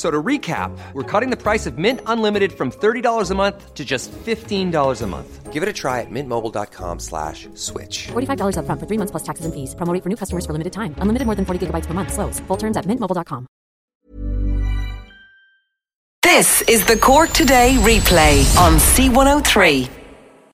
So to recap, we're cutting the price of Mint Unlimited from $30 a month to just $15 a month. Give it a try at mintmobile.com slash switch. $45 upfront for three months plus taxes and fees. Promo for new customers for limited time. Unlimited more than 40 gigabytes per month. Slows. Full terms at mintmobile.com. This is the Cork Today replay on C103.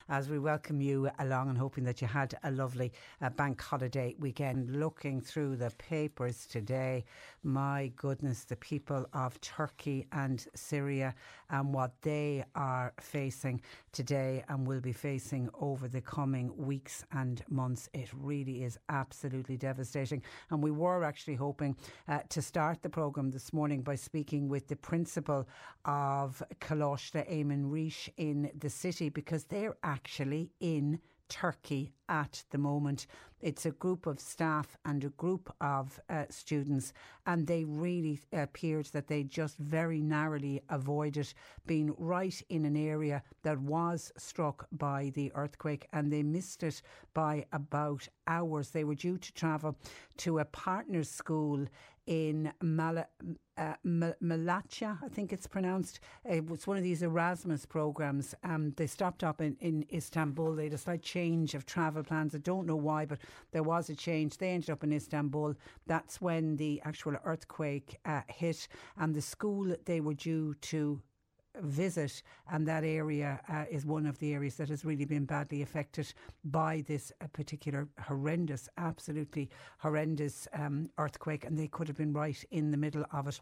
as we welcome you along and hoping that you had a lovely uh, bank holiday weekend. Looking through the papers today, my goodness, the people of Turkey and Syria and what they are facing today and will be facing over the coming weeks and months. It really is absolutely devastating. And we were actually hoping uh, to start the programme this morning by speaking with the principal of Coláiste, Éamann Rís, in the city because they're actually in Turkey at the moment. It's a group of staff and a group of uh, students, and they really appeared that they just very narrowly avoided being right in an area that was struck by the earthquake, and they missed it by about hours. They were due to travel to a partner school in Mala, uh, Malatya, I think it's pronounced. It was one of these Erasmus programs. Um, they stopped up in, in Istanbul. They had a slight change of travel plans. I don't know why, but there was a change. They ended up in Istanbul. That's when the actual earthquake uh, hit, and the school they were due to visit, and that area uh, is one of the areas that has really been badly affected by this uh, particular horrendous, absolutely horrendous um, earthquake, and they could have been right in the middle of it.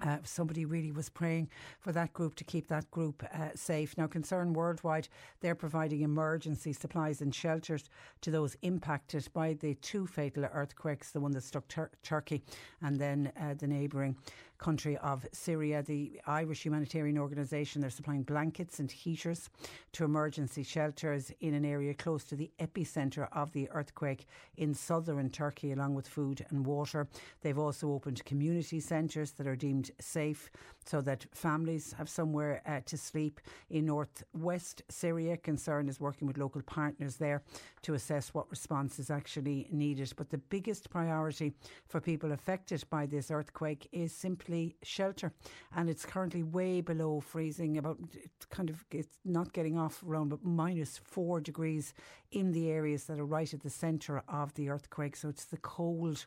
Uh, somebody really was praying for that group to keep that group uh, safe. Now, Concern Worldwide, they're providing emergency supplies and shelters to those impacted by the two fatal earthquakes, the one that struck Tur- Turkey and then uh, the neighbouring country of Syria. The Irish humanitarian organisation, they're supplying blankets and heaters to emergency shelters in an area close to the epicentre of the earthquake in southern Turkey, along with food and water. They've also opened community centres that are deemed safe so that families have somewhere uh, to sleep. In northwest Syria, Concern is working with local partners there to assess what response is actually needed. But the biggest priority for people affected by this earthquake is simply shelter, and it's currently way below freezing. About it's kind of it's not getting off around but minus four degrees in the areas that are right at the centre of the earthquake. So it's the cold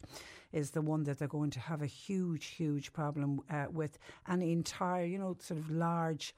is the one that they're going to have a huge, huge problem uh, with. An entire, you know, sort of large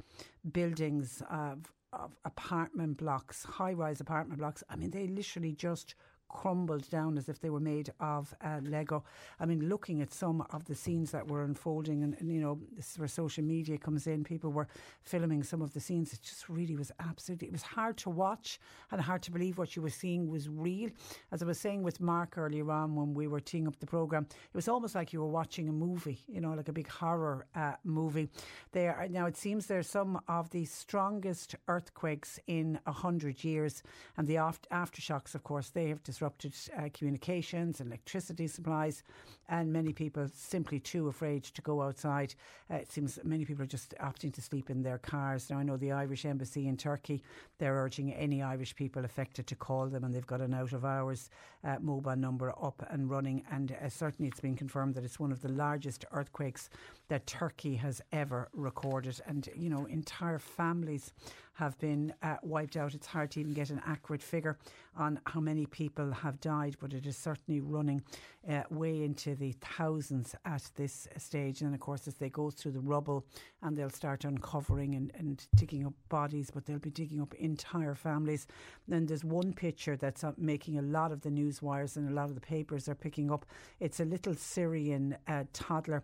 buildings of of apartment blocks, high rise apartment blocks. I mean, they literally just crumbled down as if they were made of uh, Lego. I mean, looking at some of the scenes that were unfolding, and, and, you know, this is where social media comes in. People were filming some of the scenes. It just really was absolutely. It was hard to watch and hard to believe what you were seeing was real. As I was saying with Mark earlier on when we were teeing up the program, it was almost like you were watching a movie. You know, like a big horror uh, movie. There now it seems there's some of the strongest earthquakes in a hundred years, and the aftershocks, of course, they have disrupted disrupted uh, communications electricity supplies, and many people simply too afraid to go outside. Uh, it seems many people are just opting to sleep in their cars. Now, I know the Irish Embassy in Turkey, they're urging any Irish people affected to call them, and they've got an out of hours uh, mobile number up and running. And uh, certainly it's been confirmed that it's one of the largest earthquakes that Turkey has ever recorded. And, you know, entire families have been uh, wiped out. It's hard to even get an accurate figure on how many people have died, but it is certainly running uh, way into the thousands at this stage. And of course, as they go through the rubble and they'll start uncovering and, and digging up bodies, but they'll be digging up entire families. Then there's one picture that's uh, making a lot of the news wires and a lot of the papers are picking up. It's a little Syrian uh, toddler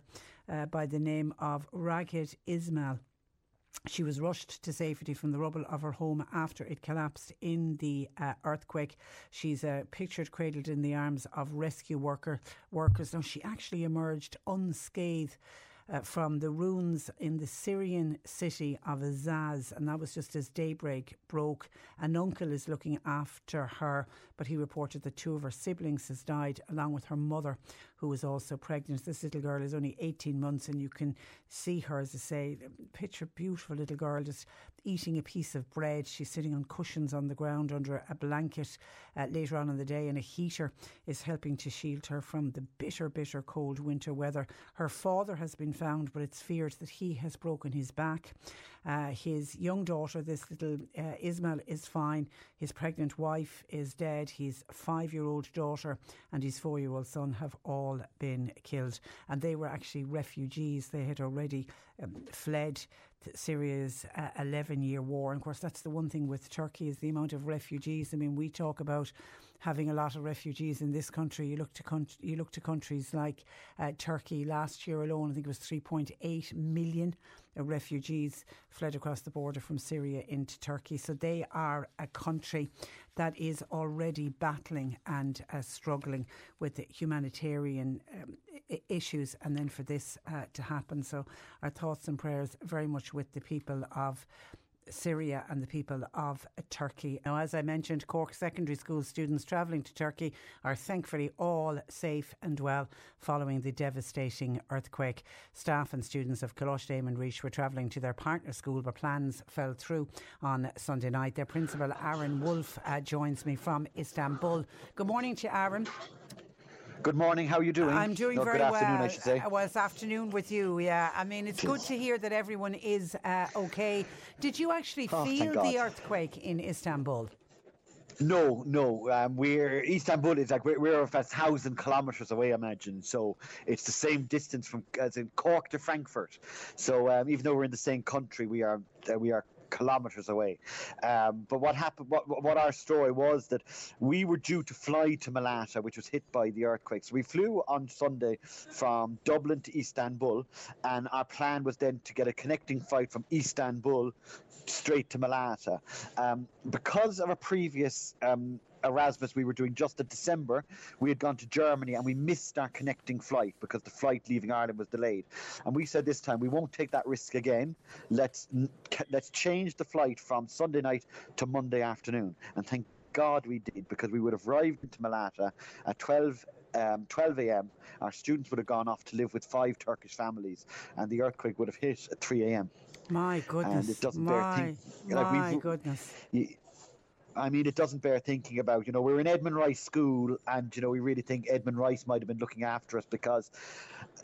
uh, by the name of Raghad Ismail. She was rushed to safety from the rubble of her home after it collapsed in the uh, earthquake. She's uh, pictured cradled in the arms of rescue worker workers. Now she actually emerged unscathed uh, from the ruins in the Syrian city of Azaz, and that was just as daybreak broke. An uncle is looking after her, but he reported that two of her siblings has died, along with her mother, who was also pregnant. This little girl is only 18 months, and you can see her, as I say, picture beautiful little girl just eating a piece of bread. She's sitting on cushions on the ground under a blanket uh, later on in the day, and a heater is helping to shield her from the bitter, bitter cold winter weather. Her father has been found, but it's feared that he has broken his back. Uh, his young daughter, this little uh, Ismail, is fine. His pregnant wife is dead. His five year old daughter and his four year old son have all been killed. And they were actually refugees. They had already um, fled Syria's uh, 11 year war. And of course, that's the one thing with Turkey is the amount of refugees. I mean, we talk about having a lot of refugees in this country. You look to con- you look to countries like uh, Turkey. Last year alone, I think it was 3.8 million refugees fled across the border from Syria into Turkey. So they are a country that is already battling and uh, struggling with humanitarian um, issues, and then for this uh, to happen. So our thoughts and prayers very much with the people of. Syria and the people of Turkey. Now, as I mentioned, Cork secondary school students travelling to Turkey are thankfully all safe and well following the devastating earthquake. Staff and students of Coláiste Éamann Rís were travelling to their partner school, but plans fell through on Sunday night. Their principal, Aaron Wolf, uh, joins me from Istanbul. Good morning to you, Aaron. Good morning. How are you doing? I'm doing no, very good well. I should say. Uh, well, it's afternoon with you. Yeah, I mean, it's good to hear that everyone is uh, okay. Did you actually Oh, feel the earthquake in Istanbul? No, no. Um, we're Istanbul is like we're, we're a thousand kilometers away. I imagine so. It's the same distance from as in Cork to Frankfurt. So um, even though we're in the same country, we are uh, we are kilometers away. Um, but what happened? What what our story was that we were due to fly to Malata, which was hit by the earthquake. So we flew on Sunday from Dublin to Istanbul, and our plan was then to get a connecting flight from Istanbul straight to Malata. Um, because of a previous um, Erasmus we were doing just in December, we had gone to Germany and we missed our connecting flight because the flight leaving Ireland was delayed. And we said this time we won't take that risk again. Let's let's change the flight from Sunday night to Monday afternoon. And thank God we did because we would have arrived into Malata at 12 um, 12 a.m. Our students would have gone off to live with five Turkish families, and the earthquake would have hit at 3 a.m. My goodness. it doesn't bear my, think- like my goodness. Y- I mean, it doesn't bear thinking about. You know, we're in Edmund Rice School, and you know, we really think Edmund Rice might have been looking after us because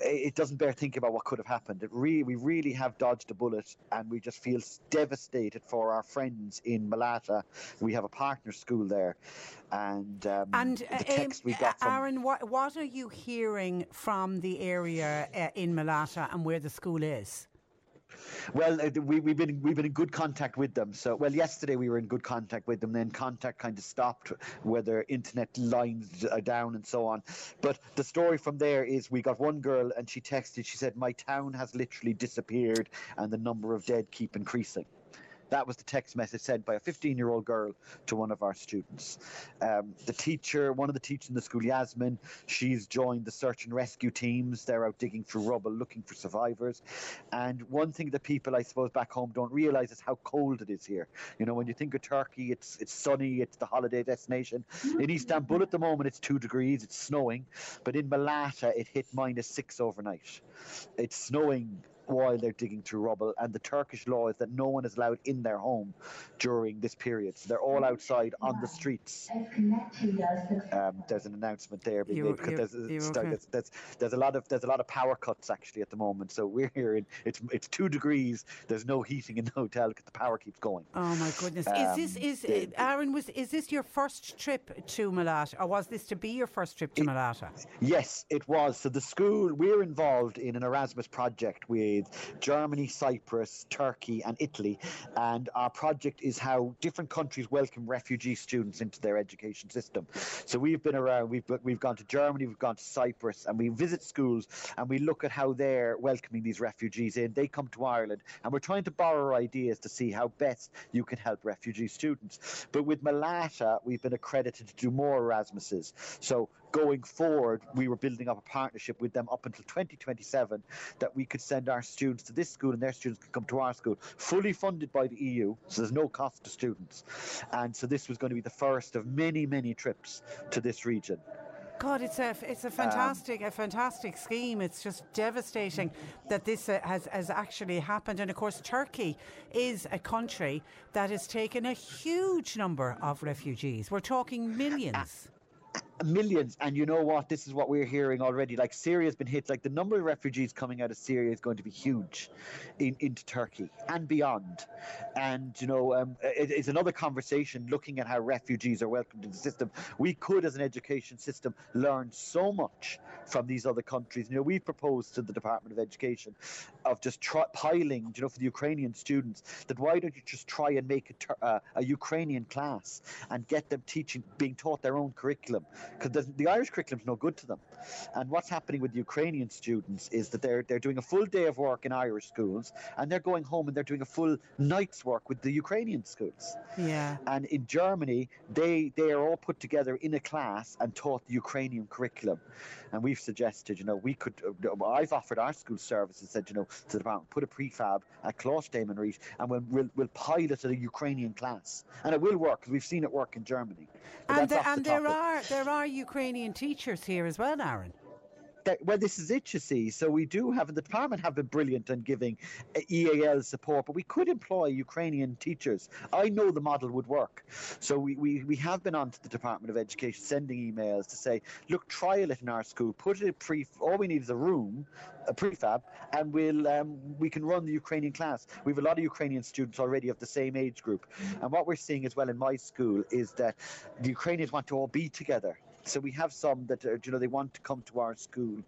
it doesn't bear thinking about what could have happened. It really, we really have dodged a bullet, and we just feel devastated for our friends in Malata. We have a partner school there, and um, And the uh, text um, we got from Aaron, what, what are you hearing from the area uh, in Malata and where the school is? Well, uh, we, we've been we've been in good contact with them. So, well, yesterday we were in good contact with them. Then contact kind of stopped, whether internet lines are down and so on. But the story from there is we got one girl and she texted. She said, "My town has literally disappeared, and the number of dead keep increasing." That was the text message sent by a 15 year old girl to one of our students. Um, the teacher, one of the teachers in the school, Yasmin, she's joined the search and rescue teams. They're out digging through rubble looking for survivors. And one thing that people, I suppose, back home don't realize is how cold it is here. You know, when you think of Turkey, it's it's sunny, it's the holiday destination. In Istanbul at the moment, it's two degrees, it's snowing. But in Malata, it hit minus six overnight. It's snowing while they're digging through rubble. And the Turkish law is that no one is allowed in their home during this period. So they're all outside on the streets. Um, there's an announcement there being made because there's, okay? there's, there's, there's a lot of there's a lot of power cuts actually at the moment. So we're here in it's it's two degrees. There's no heating in the hotel because the power keeps going. Oh my goodness! Um, is this is the- uh, Aaron? Was is this your first trip to Malata, or was this to be your first trip to Malata? Yes, it was. So the school we're involved in an Erasmus project with Germany, Cyprus, Turkey, and Italy, and our project is how different countries welcome refugee students into their education system. So we've been around. We've we've gone to Germany, we've gone to Cyprus, and we visit schools and we look at how they're welcoming these refugees in. They come to Ireland, and we're trying to borrow ideas to see how best you can help refugee students. But with Malata, we've been accredited to do more Erasmuses. So going forward, we were building up a partnership with them up until 2027 that we could send our students to this school and their students could come to our school, fully funded by the EU, so there's no cost to students. And so this was going to be the first of many, many trips to this region. God, it's a it's a fantastic a fantastic scheme. It's just devastating that this uh, has has actually happened. And of course, Turkey is a country that has taken a huge number of refugees. We're talking millions. Millions and you know what? This is what we're hearing already. Like syria's been hit. Like the number of refugees coming out of syria is going to be huge in, into turkey and beyond. And you know um, it, it's another conversation looking at how refugees are welcomed into the system. We could as an education system learn so much from these other countries. You know we've proposed to the department of education of just try, piling you know for the ukrainian students that why don't you just try and make a, uh, a ukrainian class and get them teaching being taught their own curriculum because the, the Irish curriculum is no good to them. And what's happening with the Ukrainian students is that they're they're doing a full day of work in Irish schools, and they're going home and they're doing a full night's work with the Ukrainian schools. Yeah. And in Germany, they they are all put together in a class and taught the Ukrainian curriculum. And we've suggested, you know, we could. Uh, I've offered our school services, said, you know, to the department, put a prefab at Coláiste Rís, and we'll, we'll we'll pilot a Ukrainian class, and it will work because we've seen it work in Germany. But And, that's the, and there are there are Ukrainian teachers here as well, Aaron. well, this is it, you see. So we do have, the department have been brilliant in giving uh, EAL support, but we could employ Ukrainian teachers. I know the model would work. So we, we, we have been on to the Department of Education sending emails to say, look, trial it in our school, put it in pre, all we need is a room, a prefab, and we'll, um, we can run the Ukrainian class. We have a lot of Ukrainian students already of the same age group. And what we're seeing as well in my school is that the Ukrainians want to all be together. So we have some that are, you know they want to come to our school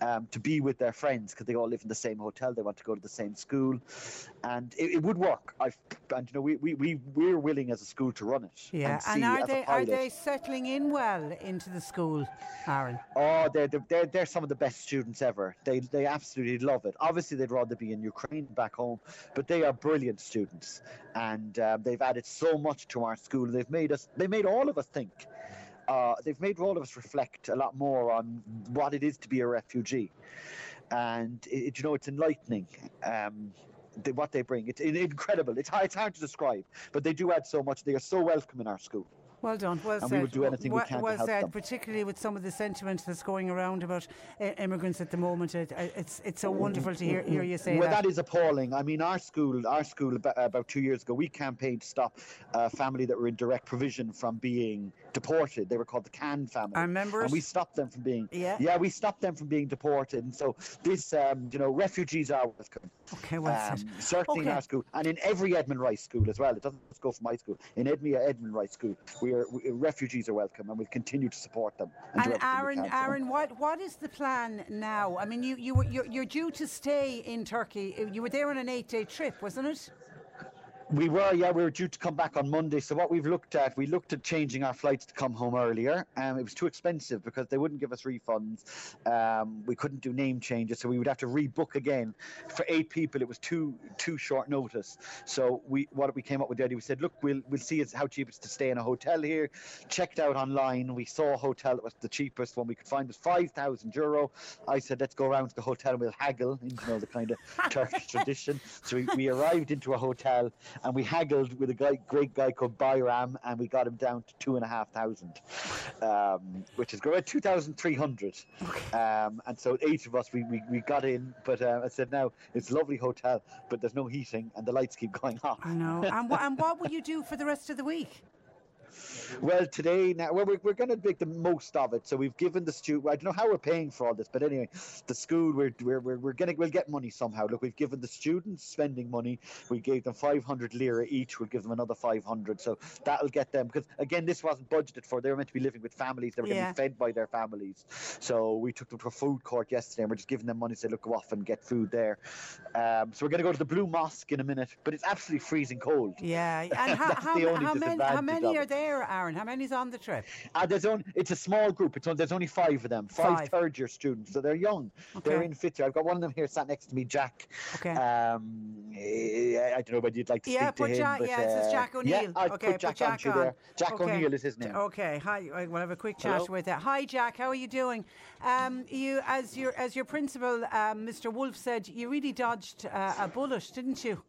um, to be with their friends because they all live in the same hotel. They want to go to the same school, and it, it would work. I've, and you know we, we we we're willing as a school to run it. Yeah. and, And are they are they settling in well into the school, Aaron? Oh, they're, they're they're they're some of the best students ever. They they absolutely love it. Obviously, they'd rather be in Ukraine back home, but they are brilliant students, and um, they've added so much to our school. They've made us. They made all of us think. Uh, they've made all of us reflect a lot more on what it is to be a refugee, and it, you know it's enlightening. Um, the, what they bring, it's incredible. It's hard, it's hard to describe, but they do add so much. They are so welcome in our school. Well done. Well And said. we would do anything we well, can to well help said, them. particularly with some of the sentiment that's going around about uh, immigrants at the moment. It, uh, it's it's so wonderful to hear, hear you say well, that. that is appalling. I mean, our school, our school about, about two years ago, we campaigned to stop a family that were in direct provision from being deported. They were called the Can family. I remember And we stopped them from being. Yeah. Yeah, we stopped them from being deported. And so this, um, you know, refugees are welcome. Okay, well Um, said. certainly in our school and in every Edmund Rice school as well. It doesn't just go for my school. In Edmund, Edmund Rice school, we are we, refugees are welcome, and we'll continue to support them. And, And Aaron. Aaron, what what is the plan now? I mean, you you were you're, you're due to stay in Turkey. You were there on an eight day trip, wasn't it? We were, yeah, we were due to come back on Monday. So what we've looked at, we looked at changing our flights to come home earlier. Um, it was too expensive because they wouldn't give us refunds. Um, we couldn't do name changes, so we would have to rebook again. For eight people, it was too too short notice. So we, what we came up with the idea, we said, look, we'll we'll see how cheap it's to stay in a hotel here. Checked out online, we saw a hotel that was the cheapest one we could find was five thousand euro. I said, let's go around to the hotel and we'll haggle, you know, the kind of Turkish tradition. So we, we arrived into a hotel and we haggled with a guy, great guy called Bayram, and we got him down to two and a half thousand, um, which is great, two thousand three hundred. Um, and so eight of us, we, we, we got in, but uh, I said now it's a lovely hotel, but there's no heating and the lights keep going off. I know. and, wha- and what will you do for the rest of the week? Well, today now well, we're, we're going to make the most of it. So we've given the student. I don't know how we're paying for all this, but anyway, the school we're we're we're, we're going to we'll get money somehow. Look, we've given the students spending money. We gave them 500 lira each. We'll give them another 500. So that'll get them because again, this wasn't budgeted for. They were meant to be living with families. They were going Yeah. to be fed by their families. So we took them to a food court yesterday, and we're just giving them money. Say, look, go off and get food there. Um, so we're going to go to the Blue Mosque in a minute, but it's absolutely freezing cold. Yeah. And how, how, the ma- only how many, how many are it. There, Aaron? How many's on the trip? Uh, there's only it's a small group. It's only, there's only five of them, five, Five. third year students, so they're young. They're in fifth year. I've got one of them here sat next to me, Jack. Okay. Um, eh, I don't know whether you'd like to Yeah, speak to him. Jack- but, yeah, it says uh, Jack O'Neill. Yeah, I'd Okay, put put Jack, Jack on to on. there. Jack Okay. O'Neill is his name. Okay, hi. We'll have a quick chat Hello. with that. Hi, Jack. How are you doing? Um, you, as your as your principal, um, Mr. Wolf said, you really dodged uh, a bullet, didn't you?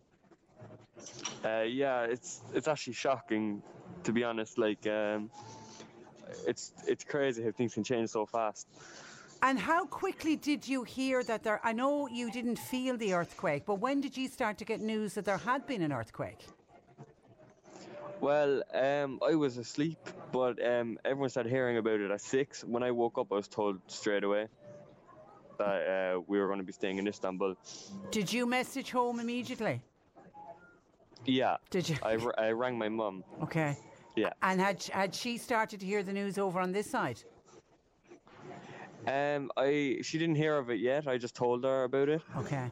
Uh, yeah, it's it's actually shocking, to be honest. Like, um, it's it's crazy how things can change so fast. And how quickly did you hear that there? I know you didn't feel the earthquake, but when did you start to get news that there had been an earthquake? Well, um, I was asleep, but um, everyone started hearing about it at six. When I woke up, I was told straight away that uh, we were going to be staying in Istanbul. Did you message home immediately? Yeah, Did you? I, r- I rang my mum. Okay. Yeah. And had had she started to hear the news over on this side? Um, I she didn't hear of it yet. I just told her about it. Okay.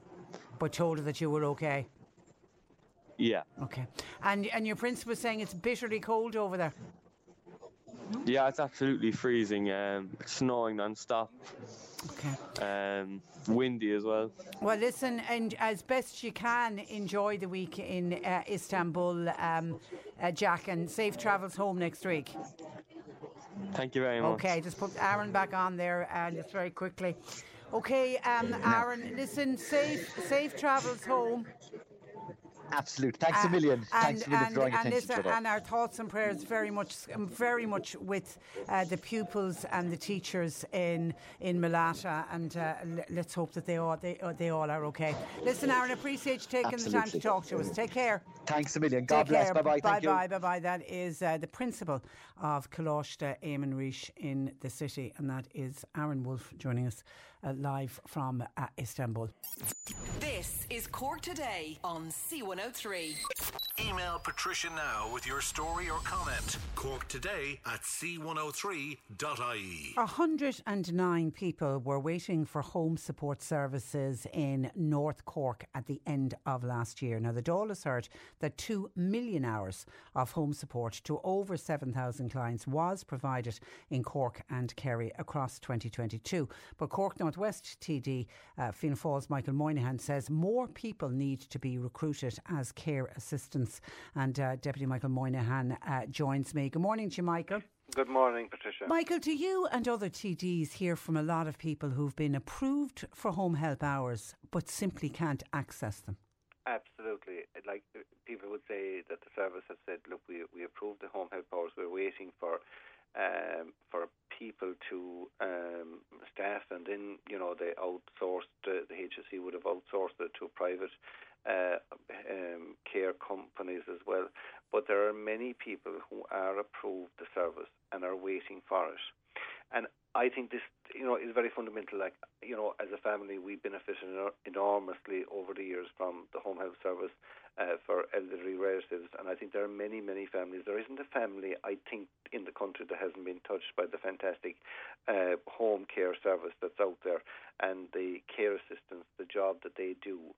But told her that you were okay. Yeah, Okay. And and your prince was saying it's bitterly cold over there. yeah, it's absolutely freezing. Um, it's snowing non-stop. Okay. Um, windy as well. Well, listen, and as best you can, enjoy the week in uh, Istanbul, um, uh, Jack, and safe travels home next week. Thank you very much. Okay, just put Aaron back on there, and just very quickly. Okay, um, Aaron, listen, safe safe travels home. Absolute. Thanks a million. Thanks a million and, for drawing and attention to that. and our thoughts and prayers very much, very much with uh, the pupils and the teachers in in Malata, and uh, l- let's hope that they all they, uh, they all are okay. Listen, Aaron, appreciate you taking the time to talk to us. Take care. Thanks a million. God Take bless. Bye bye. Bye bye. Bye bye. That is uh, the principal of Coláiste Éamann Rís in the city, and that is Aaron Wolf joining us uh, live from uh, Istanbul. This is Cork Today on C103. Email Patricia now with your story or comment. Cork today at c103.ie. 109 people were waiting for home support services in North Cork at the end of last year. Now, the Dáil has heard that 2 million hours of home support to over 7,000 clients was provided in Cork and Kerry across 2022. But Cork Northwest TD uh, Fianna Fáil's Michael Moynihan says more people need to be recruited as care assistants. And uh, Deputy Michael Moynihan uh, joins me. Good morning to you, Michael. Good morning, Patricia. Michael, do you and other TDs hear from a lot of people who've been approved for home help hours but simply can't access them? Absolutely. Like people would say that the service has said, look, we we approved the home help hours. We're waiting for um, for people to um, staff, and then you know they outsourced. Uh, the HSE would have outsourced it to private uh, um, care companies as well. But there are many people who are approved the service and are waiting for it. And I think this, you know, is very fundamental. Like, you know, as a family, we've benefited enormously over the years from the home health service uh, for elderly relatives. And I think there are many, many families. There isn't a family, I think, in the country that hasn't been touched by the fantastic uh, home care service that's out there and the care assistants, the job that they do.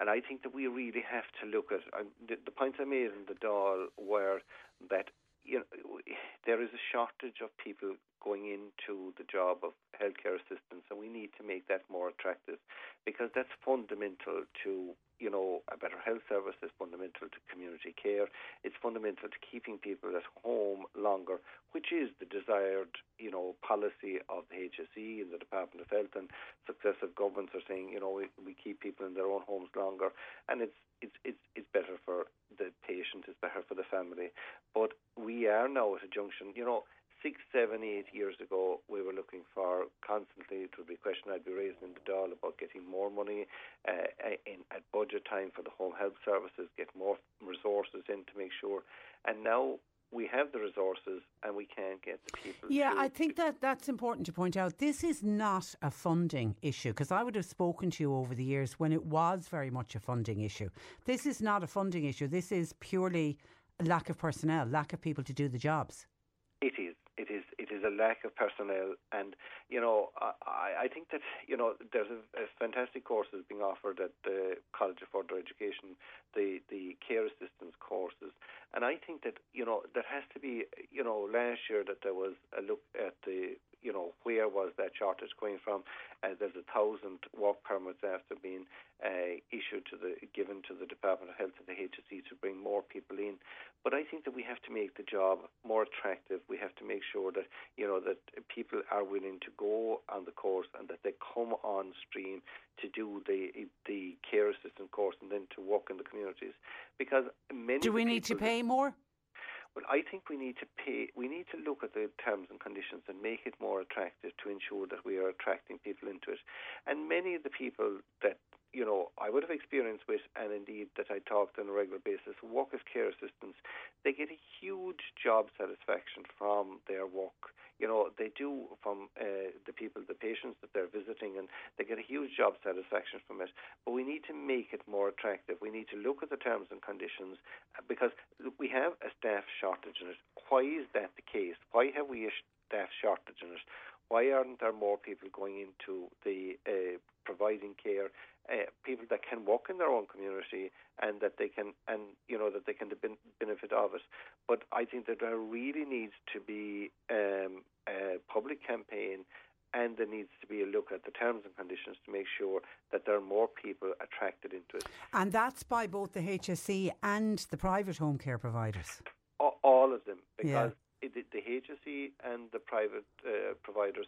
And I think that we really have to look at um, the, the points I made in the Dáil were that you know there is a shortage of people going into the job of healthcare assistants, and we need to make that more attractive because that's fundamental to you know a better health service. is fundamental to community care. It's fundamental to keeping people at home longer, which is the desired you know policy of the HSE and the Department of Health and successive governments are saying you know we, we keep people in their own homes longer, and it's it's it's it's better for the patient, it's better for the family. But we are now at a junction, you know six, seven, eight years ago, we were looking for constantly. It would be a question I'd be raising in the Dáil about getting more money uh, in at budget time for the home health services, get more resources in to make sure. And now we have the resources and we can't get the people. Yeah, I think that that's important to point out. This is not a funding issue because I would have spoken to you over the years when it was very much a funding issue. This is not a funding issue. This is purely lack of personnel, lack of people to do the jobs. It is it is it is a lack of personnel, and you know I, I think that you know there's a, a fantastic courses being offered at the College of Further Education, the the care assistance courses, and I think that you know there has to be you know last year that there was a look at the you know where was that shortage coming from. Uh, there's a thousand work permits after being uh, issued to the given to the Department of Health and the HSE to bring more people in. But I think that we have to make the job more attractive. We have to make sure that you know that people are willing to go on the course and that they come on stream to do the the care assistant course and then to work in the communities. Because many do we need to pay more? Well, I think we need to pay. We need to look at the terms and conditions and make it more attractive to ensure that we are attracting people into it. And many of the people that you know, I would have experience with, and indeed that I talked on a regular basis, work as care assistants, they get a huge job satisfaction from their work. You know, they do from uh, the people, the patients that they're visiting, and they get a huge job satisfaction from it. But we need to make it more attractive. We need to look at the terms and conditions uh, because we have a staff shortage in it. Why is that the case? Why have we a staff shortage in it? Why aren't there more people going into the uh, providing care uh, people that can work in their own community and that they can and you know that they can ben- benefit of it. But I think that there really needs to be um, a public campaign. And there needs to be a look at the terms and conditions to make sure that there are more people attracted into it. And that's by both the HSE and the private home care providers. All of them, because yeah. it, the HSE and the private uh, providers,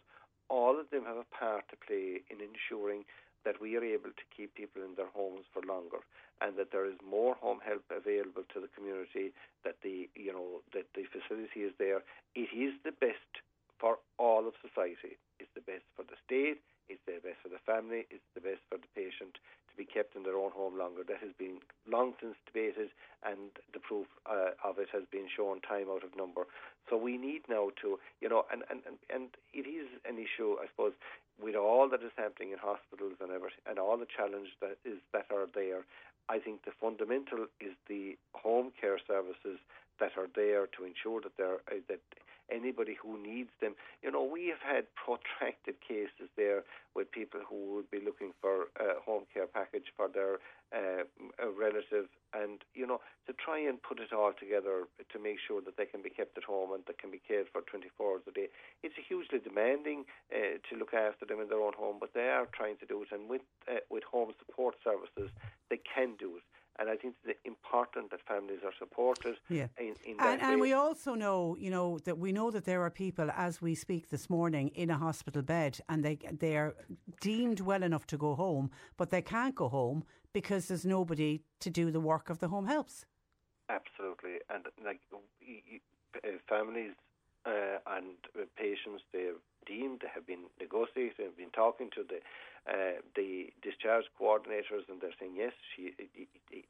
all of them have a part to play in ensuring that we are able to keep people in their homes for longer and that there is more home help available to the community that the you know that the facility is there. It is the best for all of society. It's the best for the state. It's the best for the family. It's the best for the patient to be kept in their own home longer. That has been long since debated and the proof uh, of it has been shown time out of number. So we need now to you know and and and, and it is an issue i suppose with all that is happening in hospitals and everything, and all the challenge that is that are there, I think the fundamental is the home care services that are there to ensure that there uh, that anybody who needs them. You know, we have had protracted cases there with people who would be looking for a home care package for their uh, relative, and you know, to try and put it all together to make sure that they can be kept at home and that can be cared for 24 hours a day. It's hugely demanding uh, to look after them in their own home, but they are trying to do it, and with uh, with home support services, they can do it. And I think it's important that families are supported. Yeah. In, in and, and we also know, you know, that we know that there are people, as we speak this morning, in a hospital bed, and they they are deemed well enough to go home, but they can't go home because there's nobody to do the work of the home helps. Absolutely, and like uh, families uh, and patients, they are deemed, they have been negotiated, have been talking to the uh, the discharge coordinators, and they're saying yes, she,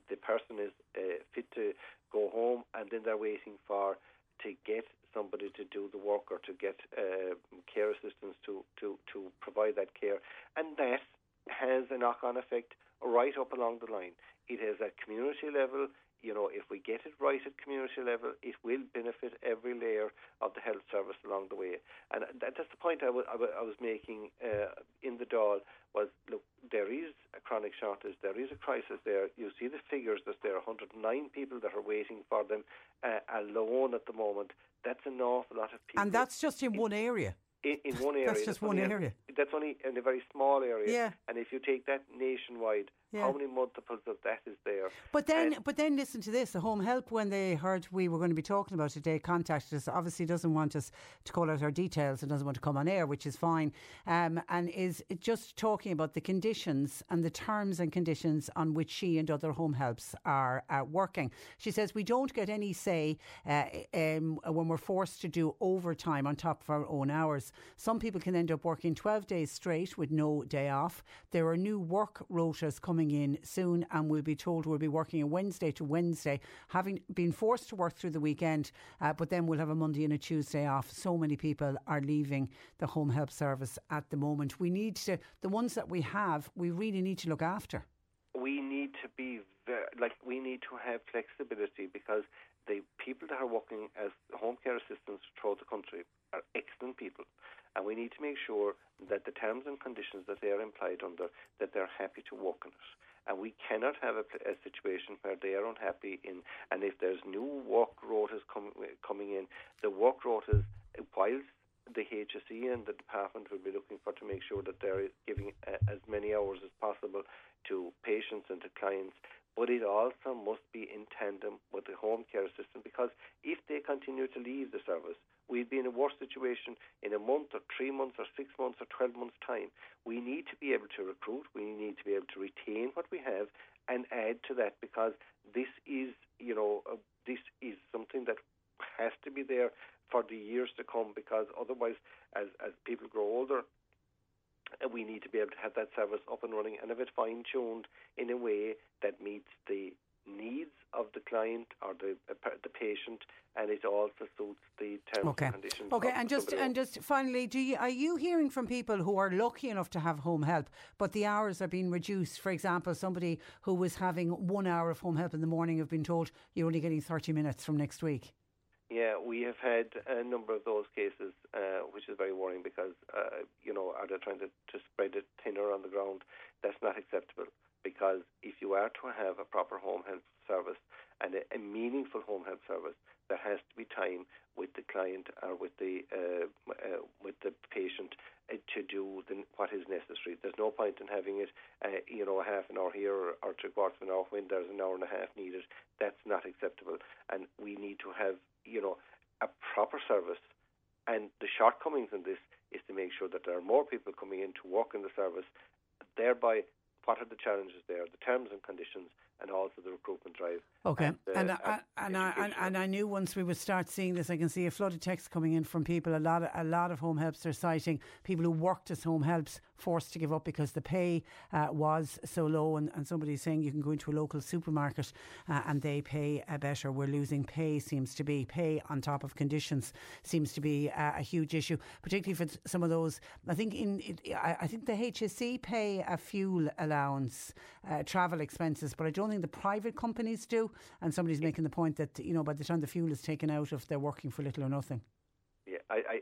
the person is uh, fit to go home, and then they're waiting for to get somebody to do the work or to get uh, care assistance to, to, to provide that care, and that has a knock-on effect right up along the line. It is at community level, you know, if we get it right at community level, it will benefit every layer of the health service along the way. And that, that's the point I, w- I, w- I was making uh, in the Dáil was, look, there is a chronic shortage, there is a crisis there. You see the figures that there are 109 people that are waiting for them uh, alone at the moment. That's an awful lot of people. And that's just in one area. In, in one area. That's just one area. that's only in a very small area. Yeah. And if you take that nationwide, Yeah. how many multiples of that is there? But then, And- but then, listen to this. The Home Help, when they heard we were going to be talking about today, contacted us. Obviously, doesn't want us to call out our details and doesn't want to come on air, which is fine. Um, and is just talking about the conditions and the terms and conditions on which she and other Home Helps are uh, working. She says we don't get any say uh, um, when we're forced to do overtime on top of our own hours. Some people can end up working 12 days straight with no day off. There are new work rotas coming in soon, and we'll be told we'll be working a Wednesday to Wednesday, having been forced to work through the weekend, uh, but then we'll have a Monday and a Tuesday off. So many people are leaving the home help service at the moment. We need to, the ones that we have, we really need to look after. we need to be like we need to have flexibility because the people that are working as home care assistants throughout the country are excellent people, and we need to make sure that the terms and conditions that they are employed under that they're happy to work in it. And we cannot have a, a situation where they are unhappy in, and if there's new work rotas com- coming in, the work rotas, whilst the HSE and the department will be looking for to make sure that they're giving uh, as many hours as possible to patients and to clients. But it also must be in tandem with the home care system because if they continue to leave the service, we'd be in a worse situation in a month or three months or six months or 12 months' time. We need to be able to recruit, we need to be able to retain what we have and add to that because this is, you know, uh, this is something that has to be there for the years to come because otherwise, as, as people grow older, uh, we need to be able to have that service up and running and have it fine tuned in a way that meets the needs of the client or the uh, the patient, and it also suits the terms Okay. and conditions. Okay, and just somebody and else. just finally, do you are you hearing from people who are lucky enough to have home help, but the hours are being reduced? For example, somebody who was having one hour of home help in the morning have been told you're only getting thirty minutes from next week. Yeah, we have had a number of those cases, uh, which is very worrying because, uh, you know, are they trying to, to spread it thinner on the ground? That's not acceptable because if you are to have a proper home health service and a, a meaningful home health service, there has to be time with the client or with the uh, uh, with the patient uh, to do the, what is necessary. There's no point in having it, uh, you know, a half an hour here or, or three quarters of an hour when there's an hour and a half needed. That's not acceptable, and we need to have, you know, a proper service. And the shortcomings in this is to make sure that there are more people coming in to work in the service, thereby what are the challenges there, the terms and conditions, and also the recruitment drive. Okay, and, uh, and I, and, I, and, education. and I knew once we would start seeing this, I can see a flood of texts coming in from people. A lot of a lot of home helps are citing people who worked as home helps forced to give up because the pay uh, was so low, and, and somebody's saying you can go into a local supermarket uh, and they pay uh, better. We're losing pay seems to be pay on top of conditions seems to be uh, a huge issue, particularly for some of those. I think in it, I, think the HSE pay a fuel allowance, uh, travel expenses, but I don't think the private companies do. And somebody's making the point that you know by the time the fuel is taken out of, they're working for little or nothing. Yeah, I, I,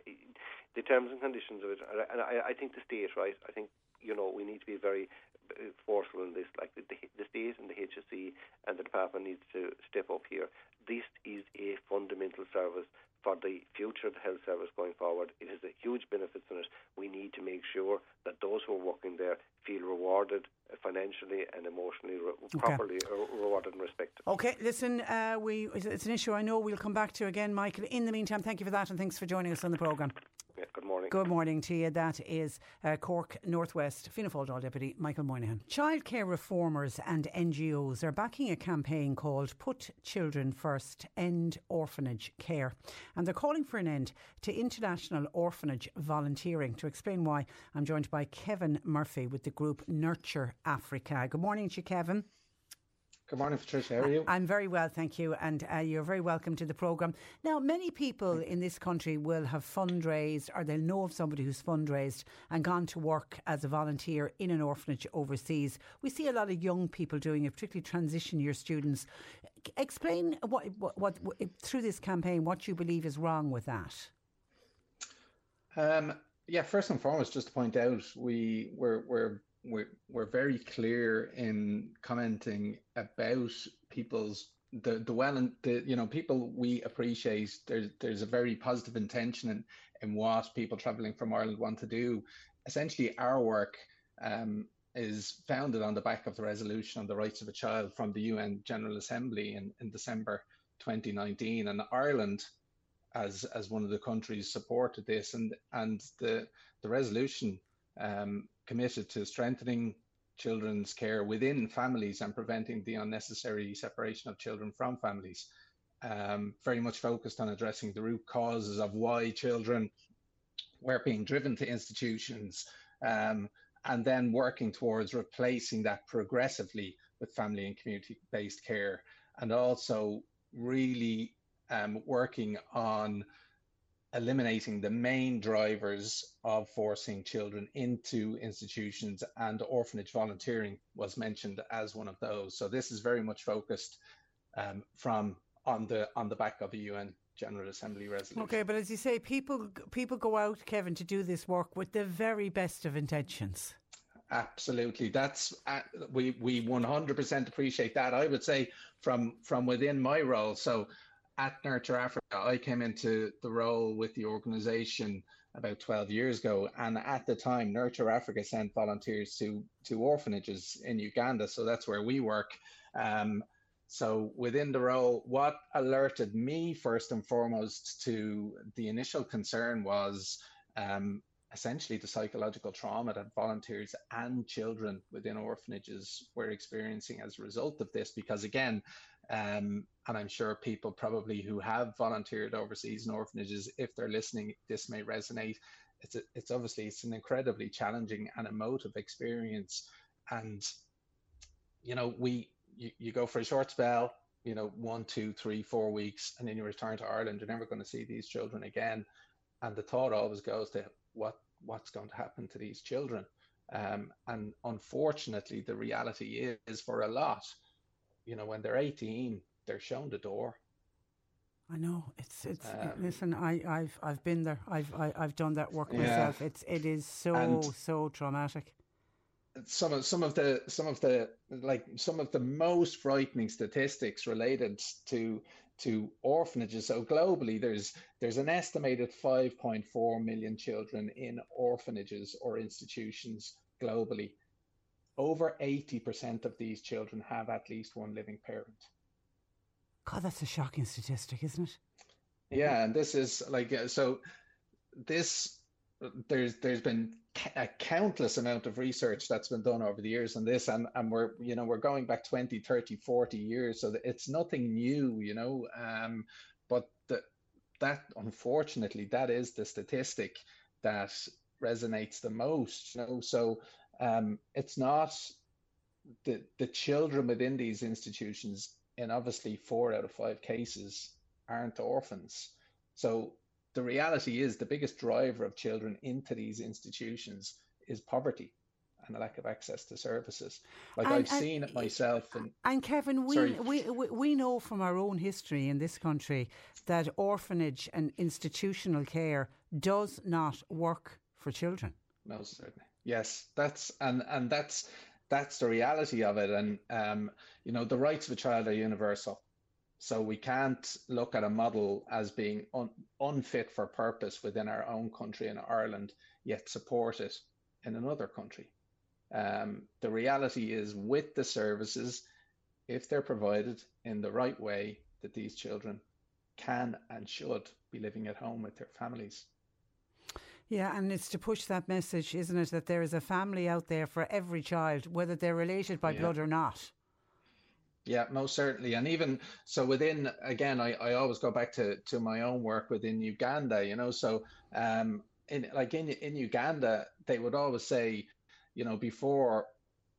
the terms and conditions of it, and I- I, think the state, right? I think you know we need to be very uh, forceful in this. Like the, the state and the HSE and the department needs to step up here. This is a fundamental service for the future of the health service going forward. It has a huge benefits in it. We need to make sure that those who are working there feel rewarded financially and emotionally, re- properly uh, rewarded and respected. Okay, listen, uh, we it's- it's an issue I know we'll come back to again, Michael. In the meantime, thank you for that and thanks for joining us on the programme. Good morning. Good morning to you. That is uh, Cork Northwest Fianna Fáil Dáil Deputy Michael Moynihan. Childcare reformers and NGOs are backing a campaign called Put Children First, End Orphanage Care. And they're calling for an end to international orphanage volunteering. To explain why, I'm joined by Kevin Murphy with the group Nurture Africa. Good morning to you, Kevin. Good morning, Patricia. How are you? I'm very well, thank you. And uh, you're very welcome to the programme. Now, many people in this country will have fundraised or they'll know of somebody who's fundraised and gone to work as a volunteer in an orphanage overseas. We see a lot of young people doing it, particularly transition year students. Explain what, what, what through this campaign what you believe is wrong with that. Um, yeah, first and foremost, just to point out, we we're we're we're, we're very clear in commenting about people's the the well and the you know people we appreciate there's there's a very positive intention in in what people traveling from Ireland want to do. Essentially, our work um, is founded on the back of the resolution on the rights of a child from the UN General Assembly in, in December 2019, and Ireland as as one of the countries supported this, and and the the resolution um, committed to strengthening children's care within families and preventing the unnecessary separation of children from families. Um, very much focused on addressing the root causes of why children were being driven to institutions, um, and then working towards replacing that progressively with family and community based care, and also really um, working on eliminating the main drivers of forcing children into institutions and orphanage volunteering was mentioned as one of those. So this is very much focused um, from on the on the back of the UN General Assembly resolution. Okay, but as you say, people people go out, Kevin, to do this work with the very best of intentions. Absolutely, that's uh, we we one hundred percent appreciate that. I would say from from within my role. So at Nurture Africa, I came into the role with the organization about 12 years ago. And at the time, Nurture Africa sent volunteers to, to orphanages in Uganda. So that's where we work. Um, so within the role, what alerted me first and foremost to the initial concern was um, essentially the psychological trauma that volunteers and children within orphanages were experiencing as a result of this. Because again, um, and I'm sure people probably who have volunteered overseas in orphanages, if they're listening, this may resonate. It's a, it's obviously it's an incredibly challenging and emotive experience, and you know we you, you go for a short spell, you know one, two, three, four weeks, and then you return to Ireland. You're never going to see these children again, and the thought always goes to what what's going to happen to these children. Um, and unfortunately, the reality is for a lot, you know, when they're 18, they're shown the door. I know it's it's. Um, listen, I I've I've been there. I've I, have i have done that work yeah. myself. It's it is so so traumatic. Some of some of the some of the like some of the most frightening statistics related to to orphanages. So globally, there's there's an estimated 5.4 million children in orphanages or institutions globally over 80% of these children have at least one living parent. God, that's a shocking statistic, isn't it? Yeah, and this is like uh, so. This there's there's been a countless amount of research that's been done over the years on this and, and we're you know we're going back 20 30 40 years so it's nothing new you know um, but the, that unfortunately that is the statistic that resonates the most you know so um, it's not the the children within these institutions, and obviously four out of five cases aren't orphans. So the reality is the biggest driver of children into these institutions is poverty and a lack of access to services. Like and, I've and, seen it myself. And, and Kevin, we, we, we know from our own history in this country that orphanage and institutional care does not work for children. Most certainly. Yes, that's and and that's that's the reality of it. And um, you know, the rights of a child are universal. So we can't look at a model as being un, unfit for purpose within our own country in Ireland, yet support it in another country. Um, the reality is, with the services, if they're provided in the right way, that these children can and should be living at home with their families. Yeah, and it's to push that message, isn't it, that there is a family out there for every child, whether they're related by yeah. blood or not. Yeah, most certainly. And even so within again, I, I always go back to, to my own work within Uganda, you know. So um in like in in Uganda, they would always say, you know, before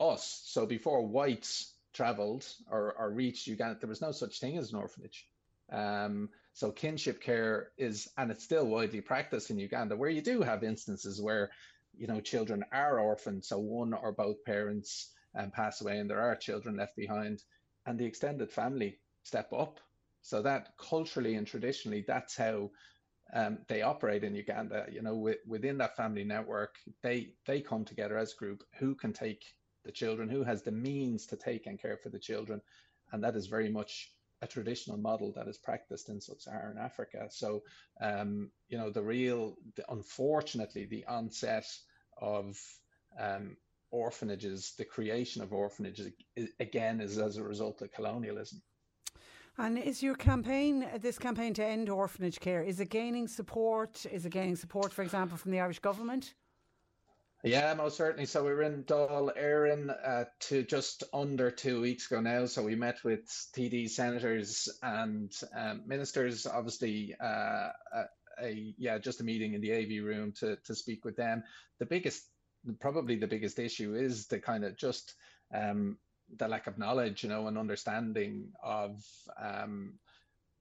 us, so before whites travelled or, or reached Uganda, there was no such thing as an orphanage. Um, so kinship care is, and it's still widely practiced in Uganda, where you do have instances where, you know, children are orphaned, so one or both parents um, pass away, and there are children left behind, and the extended family step up. So that culturally and traditionally, that's how um, they operate in Uganda. You know, with, within that family network, they they come together as a group who can take the children, who has the means to take and care for the children, and that is very much a traditional model that is practiced in sub-Saharan Africa. So, um, you know, the real, the, unfortunately, the onset of um, orphanages, the creation of orphanages, again, is as a result of colonialism. And is your campaign, this campaign to end orphanage care, is it gaining support? Is it gaining support, for example, from the Irish government? Yeah, most certainly. So we were in Dáil Éireann uh, to just under two weeks ago now. So we met with TD senators and um, ministers. Obviously, uh, a, a, yeah, just a meeting in the AV room to to speak with them. The biggest, probably the biggest issue is the kind of just um, the lack of knowledge, you know, and understanding of um,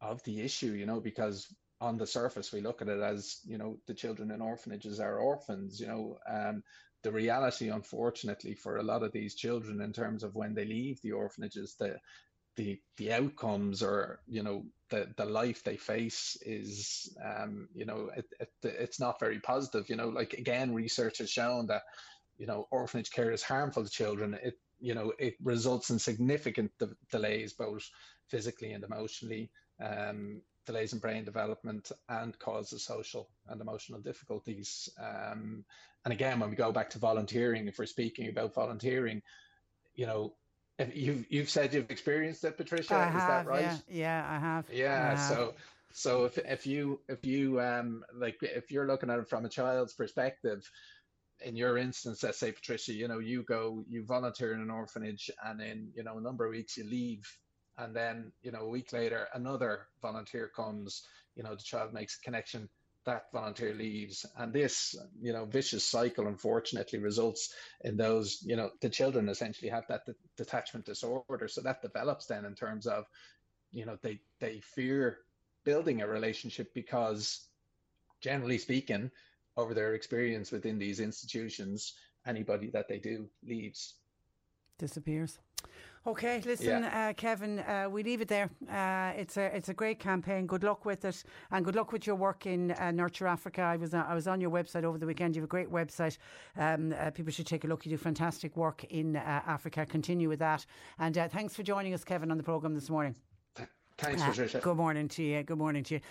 of the issue, you know, because on the surface we look at it as you know the children in orphanages are orphans you know um, the reality unfortunately for a lot of these children in terms of when they leave the orphanages the the the outcomes or you know the the life they face is um, you know it, it, it's not very positive you know. Like again research has shown that you know orphanage care is harmful to children. It you know it results in significant de- delays both physically and emotionally um, delays in brain development and causes social and emotional difficulties. Um, and again, when we go back to volunteering, if we're speaking about volunteering, you know, if you've you've said you've experienced it, Patricia. I is have, that right? Yeah, yeah I have. Yeah. I have. So so if if you if you um like if you're looking at it from a child's perspective, in your instance, let's say Patricia, you know, you go, you volunteer in an orphanage, and in you know a number of weeks you leave and then you know a week later another volunteer comes you know the child makes a connection that volunteer leaves. And this you know vicious cycle unfortunately results in those you know the children essentially have that de- detachment disorder. So that develops then in terms of you know they they fear building a relationship because generally speaking over their experience within these institutions anybody that they do leaves. Disappears Okay, listen, yeah. uh, Kevin, uh, we leave it there. Uh, it's a it's a great campaign. Good luck with it, and good luck with your work in uh, Nurture Africa. I was uh, I was on your website over the weekend. You have a great website. Um, uh, people should take a look. You do fantastic work in Africa. Continue with that. And thanks for joining us, Kevin, on the program this morning. Thanks, Patricia. Good morning to you. Good morning to you.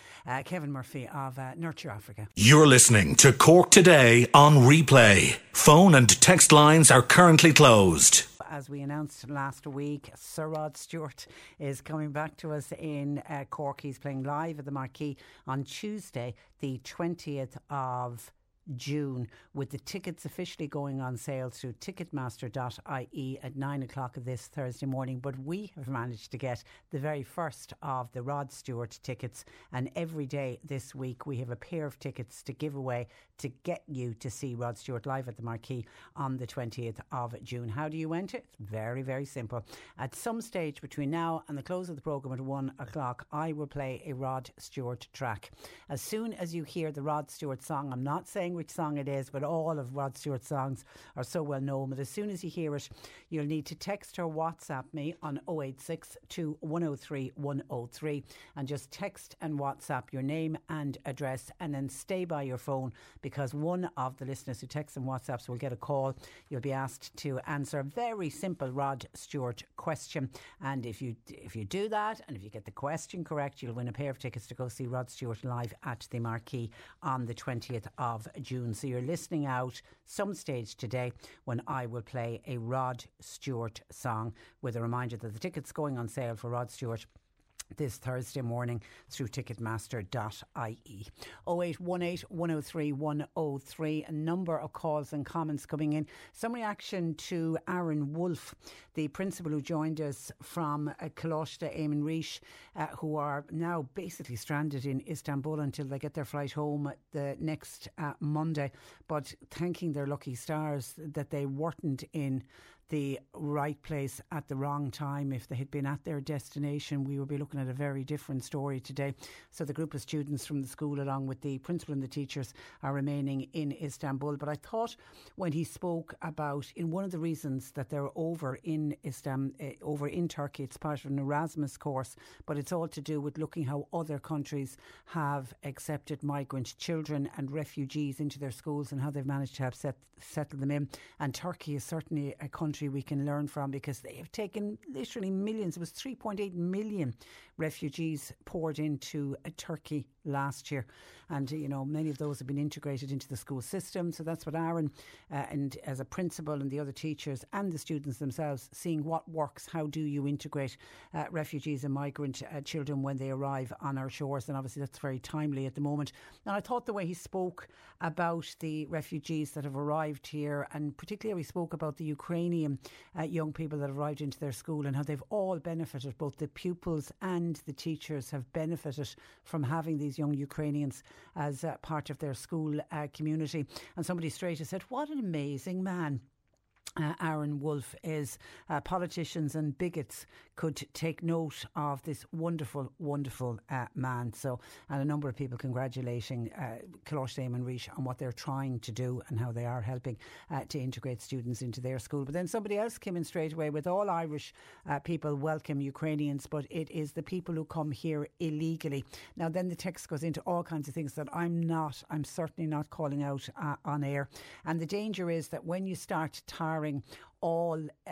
Kevin Murphy of Nurture Africa. You're listening to Cork Today on replay. Phone and text lines are currently closed as we announced last week, Sir Rod Stewart is coming back to us in uh, Cork. He's playing live at the Marquee on Tuesday, the 20th of June, with the tickets officially going on sale through ticketmaster.ie at nine o'clock this Thursday morning. But we have managed to get the very first of the Rod Stewart tickets, and every day this week we have a pair of tickets to give away to get you to see Rod Stewart live at the Marquee on the 20th of June. How do you enter? It's very, very simple. At some stage between now and the close of the programme at one o'clock, I will play a Rod Stewart track. As soon as you hear the Rod Stewart song, I'm not saying which song it is, but all of Rod Stewart's songs are so well known that as soon as you hear it, you'll need to text or WhatsApp me on 086 103 103 and just text and WhatsApp your name and address and then stay by your phone because one of the listeners who texts and WhatsApps will get a call. You'll be asked to answer a very simple Rod Stewart question. And if you if you do that and if you get the question correct, you'll win a pair of tickets to go see Rod Stewart live at the Marquee on the 20th of June. So you're listening out some stage today when I will play a Rod Stewart song with a reminder that the tickets going on sale for Rod Stewart this Thursday morning through ticketmaster.ie. 0818 103 103. A number of calls and comments coming in. Some reaction to Aaron Wolf, the principal who joined us from uh, Coláiste Éamann Rís, uh, who are now basically stranded in Istanbul until they get their flight home the next uh, Monday. But thanking their lucky stars that they weren't in the right place at the wrong time. If they had been at their destination, we would be looking at a very different story today. So the group of students from the school, along with the principal and the teachers, are remaining in Istanbul. But I thought when he spoke about in one of the reasons that they're over in Istanbul, uh, over in Turkey, it's part of an Erasmus course, but it's all to do with looking how other countries have accepted migrant children and refugees into their schools and how they've managed to have set, settled them in. And Turkey is certainly a country we can learn from because they have taken literally millions. It was 3.8 million refugees poured into uh, Turkey last year. And, you know, many of those have been integrated into the school system. So that's what Aaron, uh, and as a principal and the other teachers and the students themselves, seeing what works. How do you integrate uh, refugees and migrant uh, children when they arrive on our shores? And obviously that's very timely at the moment. And I thought the way he spoke about the refugees that have arrived here, and particularly he spoke about the Ukrainian uh, young people that arrived into their school and how they've all benefited, both the pupils and the teachers have benefited from having these young Ukrainians as uh, part of their school uh, community. And somebody straight has said, What an amazing man. Uh, Aaron Wolf is uh, politicians and bigots could take note of this wonderful, wonderful uh, man. So, and a number of people congratulating uh, Éamann Rís on what they're trying to do and how they are helping uh, to integrate students into their school. But then somebody else came in straight away with all Irish uh, people welcome Ukrainians, but it is the people who come here illegally. Now, then the text goes into all kinds of things that I'm not, I'm certainly not calling out uh, on air. And the danger is that when you start tarring all uh,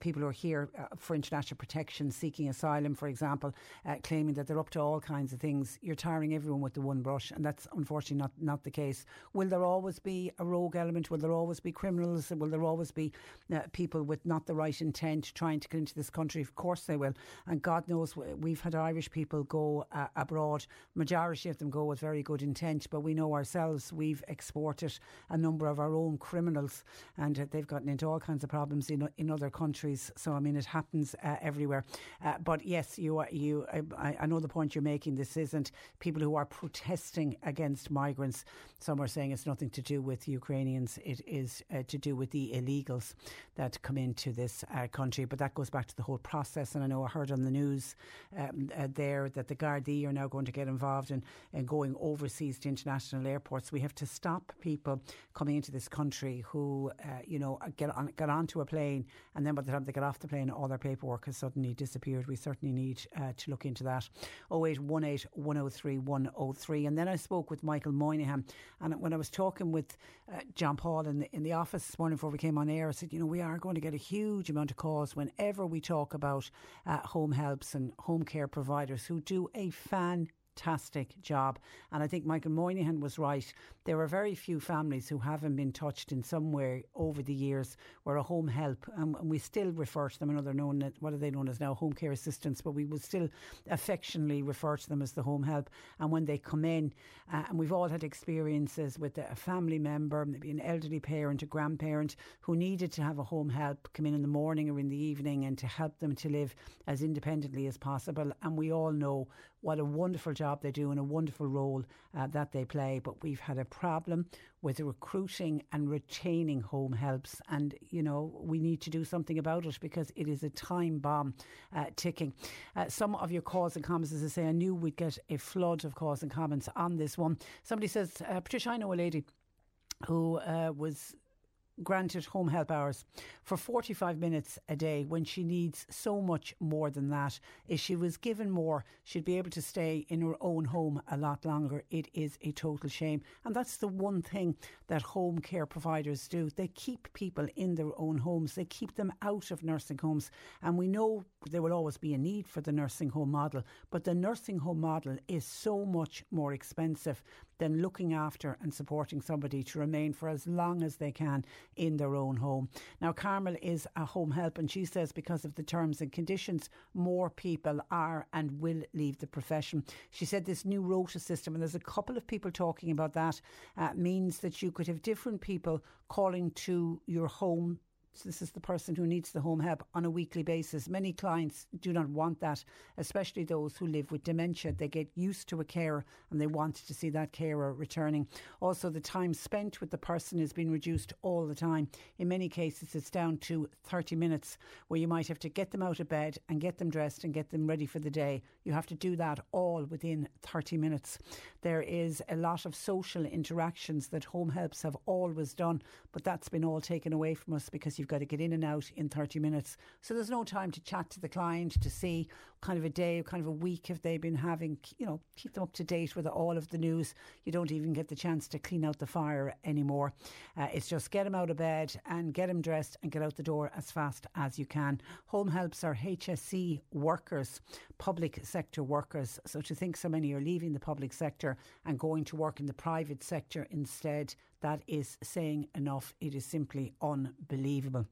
people who are here uh, for international protection, seeking asylum, for example, uh, claiming that they're up to all kinds of things. You're tarring everyone with the one brush, and that's unfortunately not, not the case. Will there always be a rogue element? Will there always be criminals? Will there always be uh, people with not the right intent trying to get into this country? Of course they will. And God knows we've had Irish people go uh, abroad. Majority of them go with very good intent, but we know ourselves we've exported a number of our own criminals, and uh, they've gotten into all kinds of problems in, in other countries countries. So I mean, it happens uh, everywhere. Uh, but yes, you are, you. I, I, know the point you're making. This isn't people who are protesting against migrants. Some are saying it's nothing to do with Ukrainians. It is uh, to do with the illegals that come into this uh, country. But that goes back to the whole process. And I know I heard on the news um, uh, there that the Gardaí are now going to get involved in, in going overseas to international airports. We have to stop people coming into this country who, uh, you know, get on get onto a plane and then by the time they get off the plane, all their paperwork has suddenly disappeared. We certainly need uh, to look into that. 0818 103 103. And then I spoke with Michael Moynihan. And when I was talking with uh, John Paul in the, in the office this morning before we came on air, I said, you know, we are going to get a huge amount of calls whenever we talk about uh, home helps and home care providers who do a fan fantastic job. And I think Michael Moynihan was right. There are very few families who haven't been touched in some way over the years where a home help, and we still refer to them, I know they're known, what are they known as now, home care assistants, but we will still affectionately refer to them as the home help. And when they come in, uh, and we've all had experiences with a family member, maybe an elderly parent, a grandparent, who needed to have a home help come in in the morning or in the evening and to help them to live as independently as possible. And we all know what a wonderful job they do and a wonderful role uh, that they play. But we've had a problem with recruiting and retaining home helps, and you know we need to do something about it because it is a time bomb uh, ticking. Uh, some of your calls and comments, as I say, I knew we'd get a flood of calls and comments on this one. Somebody says, uh, Patricia, I know a lady who uh, was granted home help hours for 45 minutes a day when she needs so much more than that. If she was given more, she'd be able to stay in her own home a lot longer. It is a total shame. And that's the one thing that home care providers do. They keep people in their own homes, they keep them out of nursing homes. And we know there will always be a need for the nursing home model, but the nursing home model is so much more expensive than looking after and supporting somebody to remain for as long as they can in their own home. Now, Carmel is a home help, and she says because of the terms and conditions, more people are and will leave the profession. She said this new rota system, and there's a couple of people talking about that, uh, means that you could have different people calling to your home this is the person who needs the home help on a weekly basis. Many clients do not want that, especially those who live with dementia. They get used to a carer and they want to see that carer returning. Also, the time spent with the person has been reduced all the time. In many cases, it's down to 30 minutes where you might have to get them out of bed and get them dressed and get them ready for the day. You have to do that all within 30 minutes. There is a lot of social interactions that home helps have always done, but that's been all taken away from us because you've got to get in and out in 30 minutes. So there's no time to chat to the client to see kind of a day, kind of a week have they been having, you know, keep them up to date with all of the news. You don't even get the chance to clean out the fire anymore. Uh, it's just get them out of bed and get them dressed and get out the door as fast as you can. Home helps are HSE workers, public sector workers. So to think so many are leaving the public sector and going to work in the private sector instead, that is saying enough. It is simply unbelievable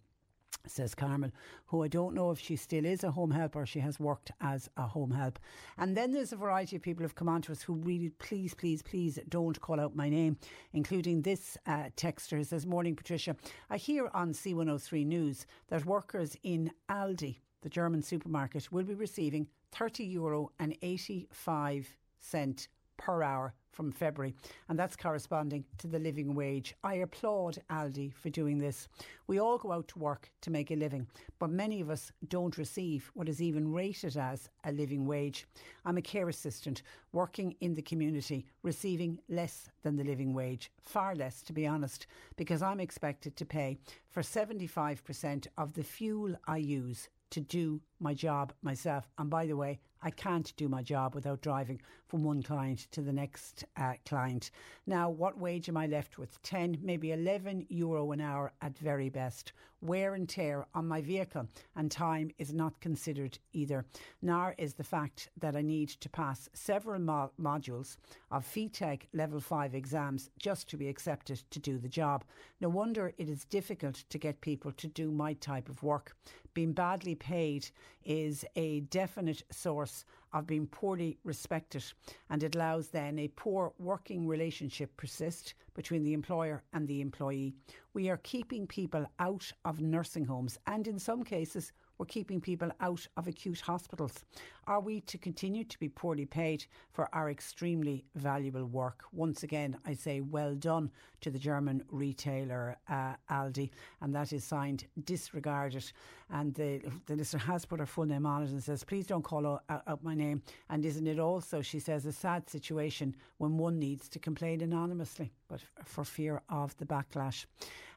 says Carmel, who I don't know if she still is a home help or she has worked as a home help. And then there's a variety of people who have come on to us who really, please, please, please don't call out my name, including this uh, texter says, Morning, Patricia. I hear on C103 News that workers in Aldi, the German supermarket, will be receiving 30 euro and 85 cent per hour from February, and that's corresponding to the living wage. I applaud Aldi for doing this. We all go out to work to make a living, but many of us don't receive what is even rated as a living wage. I'm a care assistant working in the community, receiving less than the living wage, far less to be honest, because I'm expected to pay for 75% of the fuel I use to do my job myself. And by the way, I can't do my job without driving from one client to the next uh, client. Now, what wage am I left with? 10, maybe 11 euro an hour at very best. Wear and tear on my vehicle and time is not considered either. Nor is the fact that I need to pass several mo- modules of FETAC level 5 exams just to be accepted to do the job. No wonder it is difficult to get people to do my type of work. Being badly paid is a definite source of being poorly respected and it allows then a poor working relationship persist between the employer and the employee. We are keeping people out of nursing homes and in some cases we're keeping people out of acute hospitals. Are we to continue to be poorly paid for our extremely valuable work? Once again, I say well done to the German retailer uh, Aldi, and that is signed disregarded. And the, the listener has put her full name on it and says, please don't call out, out my name. And isn't it also, she says, a sad situation when one needs to complain anonymously, but for fear of the backlash.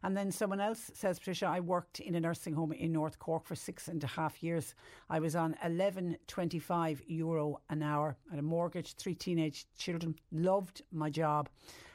And then someone else says, Patricia, I worked in a nursing home in North Cork for six and a half years. I was on 11.25 euro an hour. at a mortgage, three teenage children. Loved my job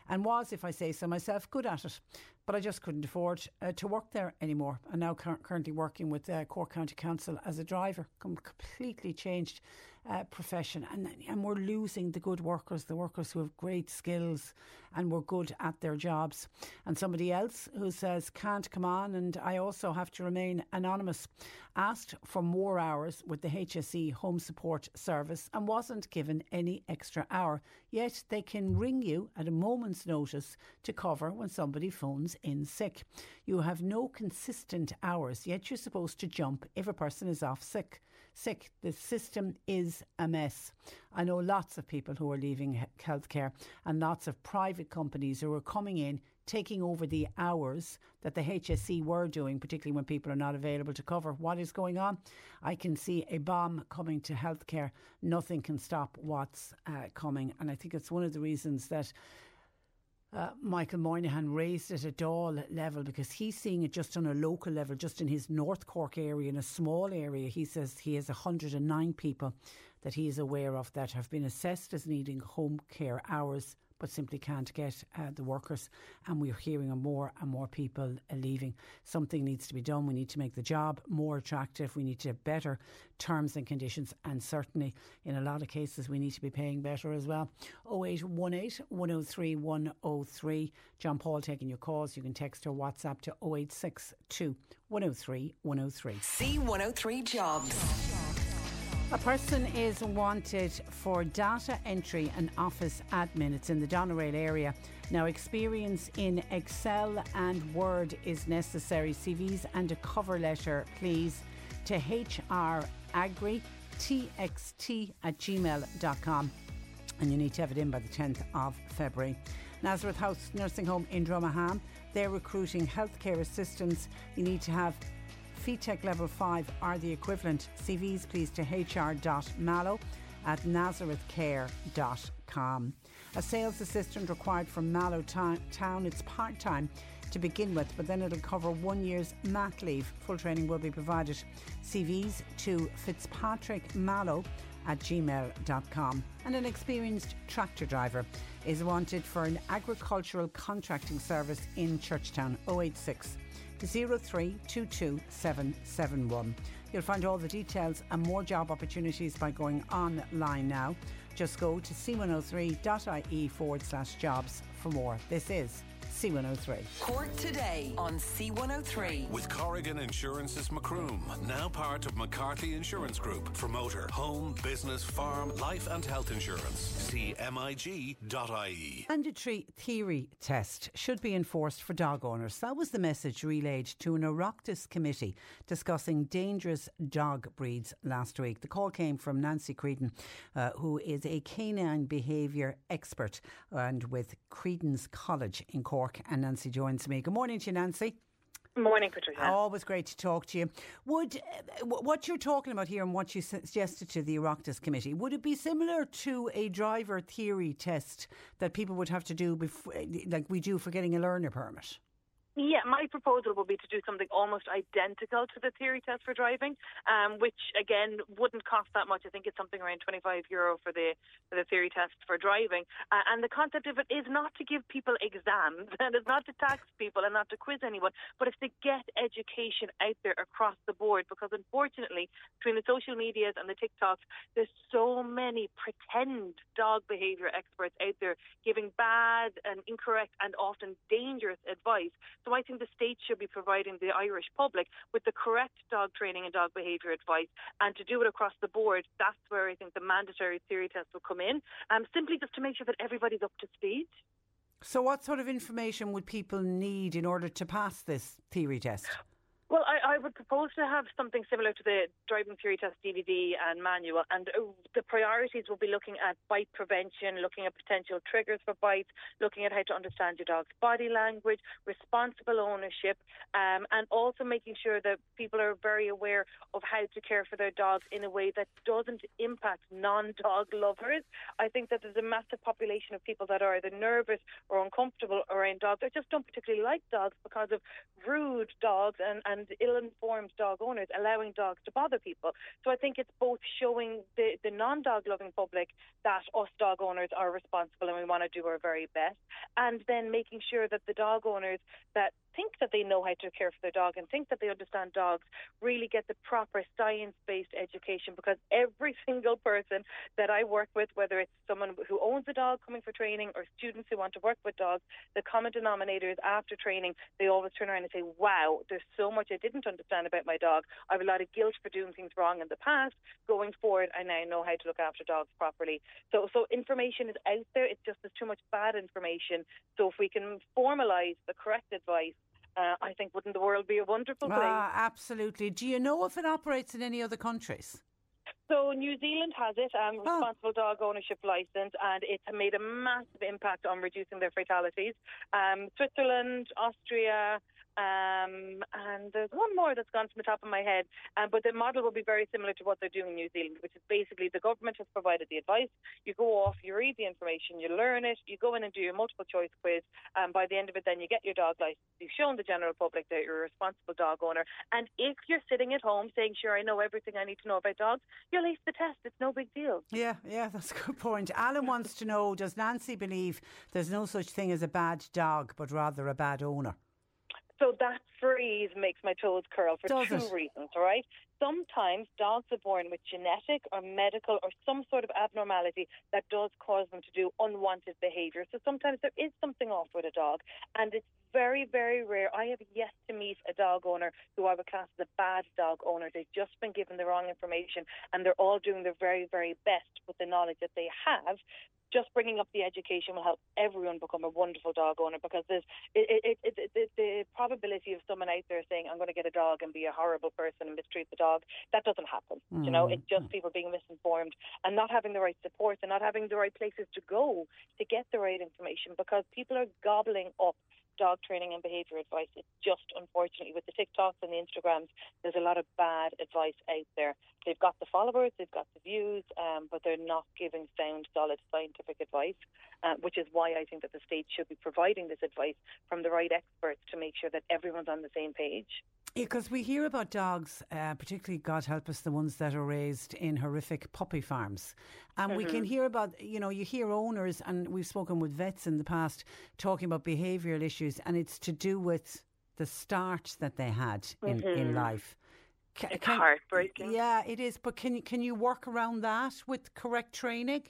and was, if I say so myself, good at it but I just couldn't afford uh, to work there anymore. And now cur- currently working with uh, Cork County Council as a driver, completely changed uh, profession, and and we're losing the good workers, the workers who have great skills and were good at their jobs. And somebody else who says can't come on, and I also have to remain anonymous, asked for more hours with the HSE Home Support Service and wasn't given any extra hour. Yet they can ring you at a moment's notice to cover when somebody phones in sick. You have no consistent hours, yet you're supposed to jump if a person is off sick sick. The system is a mess. I know lots of people who are leaving healthcare and lots of private companies who are coming in taking over the hours that the HSE were doing, particularly when people are not available to cover what is going on. I can see a bomb coming to healthcare. Nothing can stop what's uh, coming. And I think it's one of the reasons that uh, Michael Moynihan raised it at Dáil level because he's seeing it just on a local level, just in his North Cork area, in a small area. He says he has 109 people that he is aware of that have been assessed as needing home care hours but simply can't get uh, the workers. And we're hearing of more and more people leaving. Something needs to be done. We need to make the job more attractive. We need to have better terms and conditions. And certainly, in a lot of cases, we need to be paying better as well. 0818 103 103. John Paul taking your calls. You can text or WhatsApp to 0862 103 103. C103 Jobs. A person is wanted for data entry and office admin. It's in the Doneraile area. Now, experience in Excel and Word is necessary. CVs and a cover letter, please, to hragritxt at gmail.com. And you need to have it in by the 10th of February. Nazareth House Nursing Home in Dromahane. They're recruiting healthcare assistants. You need to have FETAC level 5 are the equivalent. CVs please to hr.mallow at nazarethcare.com. A sales assistant required from Mallow Town. It's part time to begin with, but then it'll cover one year's mat leave. Full training will be provided. CVs to Fitzpatrick Mallow at gmail.com. And an experienced tractor driver is wanted for an agricultural contracting service in Churchtown 086 0322771. You'll find all the details and more job opportunities by going online now. Just go to c103.ie forward slash jobs for more. This is C103. Cork today on C103. With Corrigan Insurance's Macroom, now part of McCarthy Insurance Group for motor, home, business, farm, life and health insurance. See MIG.ie. Mandatory theory test should be enforced for dog owners. That was the message relayed to an Oireachtas committee discussing dangerous dog breeds last week. The call came from Nancy Creedon, uh, who is a canine behaviour expert and with Creedon's College in Cork. And Nancy joins me. Good morning to you, Nancy. Morning, Patricia. Always great to talk to you. Would uh, what you're talking about here and what you suggested to the Oireachtas committee would it be similar to a driver theory test that people would have to do before, like we do for getting a learner permit? Yeah, my proposal would be to do something almost identical to the theory test for driving, um, which again wouldn't cost that much. I think it's something around 25 euro for the for the theory test for driving. Uh, and the concept of it is not to give people exams and it's not to tax people and not to quiz anyone, but it's to get education out there across the board. Because unfortunately, between the social medias and the TikToks, there's so many pretend dog behaviour experts out there giving bad and incorrect and often dangerous advice. So I think the state should be providing the Irish public with the correct dog training and dog behaviour advice, and to do it across the board. That's where I think the mandatory theory test will come in, um, simply just to make sure that everybody's up to speed. So, what sort of information would people need in order to pass this theory test? Well, I, I, would propose to have something similar to the driving theory test DVD and manual, and uh, the priorities will be looking at bite prevention, looking at potential triggers for bites, looking at how to understand your dog's body language, responsible ownership, um, and also making sure that people are very aware of how to care for their dogs in a way that doesn't impact non-dog lovers. I think that there's a massive population of people that are either nervous or uncomfortable around dogs, or just don't particularly like dogs because of rude dogs and, and and ill-informed dog owners allowing dogs to bother people. So I think it's both showing the, the non-dog loving public that us dog owners are responsible and we want to do our very best, and then making sure that the dog owners that think that they know how to care for their dog and think that they understand dogs really get the proper science based education because every single person that I work with, whether it's someone who owns a dog coming for training or students who want to work with dogs, the common denominator is after training, they always turn around and say, Wow, there's so much I didn't understand about my dog. I have a lot of guilt for doing things wrong in the past. Going forward, I now know how to look after dogs properly. So, so information is out there. It's just there's too much bad information. So if we can formalise the correct advice, uh, I think wouldn't the world be a wonderful place? Ah, absolutely. Do you know if it operates in any other countries? So New Zealand has it, um, Oh. responsible dog ownership license, and it's made a massive impact on reducing their fatalities. Um, Switzerland, Austria, um, and there's one more that's gone from the top of my head. Um, but the model will be very similar to what they're doing in New Zealand, which is basically the government has provided the advice. You go off, you read the information, you learn it, you go in and do your multiple choice quiz, and by the end of it, then you get your dog license. You've shown the general public that you're a responsible dog owner. And if you're sitting at home saying, "Sure, I know everything I need to know about dogs," you'll ace the test. It's no big deal. Yeah, yeah, that's a good point. Alan wants to know Does Nancy believe there's no such thing as a bad dog, but rather a bad owner? So that phrase makes my toes curl for Does two it? reasons, right? Sometimes dogs are born with genetic or medical or some sort of abnormality that does cause them to do unwanted behaviour. So sometimes there is something off with a dog, and it's very, very rare. I have yet to meet a dog owner who I would class as a bad dog owner. They've just been given the wrong information and they're all doing their very, very best with the knowledge that they have just bringing up the education will help everyone become a wonderful dog owner because there's it, it, it, it, the probability of someone out there saying I'm going to get a dog and be a horrible person and mistreat the dog that doesn't happen. Mm. You know, it's just people being misinformed and not having the right support and not having the right places to go to get the right information because people are gobbling up dog training and behaviour advice. It's just unfortunately with the TikToks and the Instagrams, there's a lot of bad advice out there. They've got the followers, they've got the views, um, but they're not giving sound, solid scientific advice, uh, which is why I think that the state should be providing this advice from the right experts to make sure that everyone's on the same page. Because we hear about dogs, uh, particularly, God help us, the ones that are raised in horrific puppy farms. And mm-hmm. we can mm-hmm. hear about, you know, you hear owners, and we've spoken with vets in the past talking about behavioural issues, and it's to do with the start that they had in, mm-hmm. in life. Can, it's can, heartbreaking. Yeah, it is. But can you can you work around that with correct training?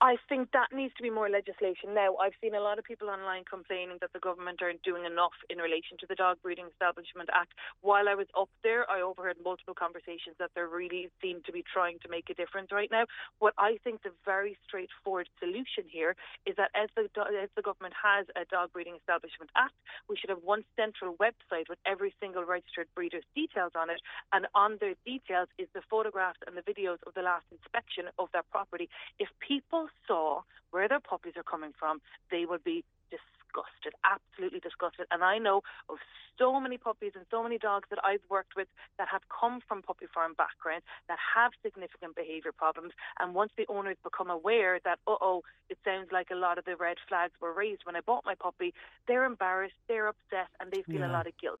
I think that needs to be more legislation. Now, I've seen a lot of people online complaining that the government aren't doing enough in relation to the Dog Breeding Establishment Act. While I was up there, I overheard multiple conversations that there really seem to be trying to make a difference right now. What I think the very straightforward solution here is that as the, as the government has a Dog Breeding Establishment Act, we should have one central website with every single registered breeder's details on it. And on the details is the photographs and the videos of the last inspection of that property. If people people saw where their puppies are coming from, they would be disgusted, absolutely disgusted. And I know of so many puppies and so many dogs that I've worked with that have come from puppy farm backgrounds that have significant behaviour problems. And once the owners become aware that, uh oh, it sounds like a lot of the red flags were raised when I bought my puppy, they're embarrassed, they're upset, and they feel yeah. a lot of guilt.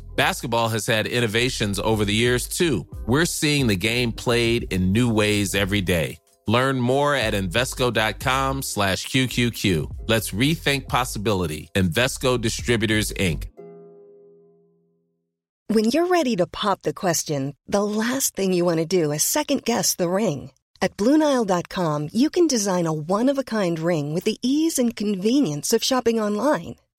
Basketball has had innovations over the years too. We're seeing the game played in new ways every day. Learn more at Invesco.com slash QQQ. Let's rethink possibility. Invesco Distributors, Inc. When you're ready to pop the question, the last thing you want to do is second guess the ring. At Bluenile.com, you can design a one-of-a-kind ring with the ease and convenience of shopping online.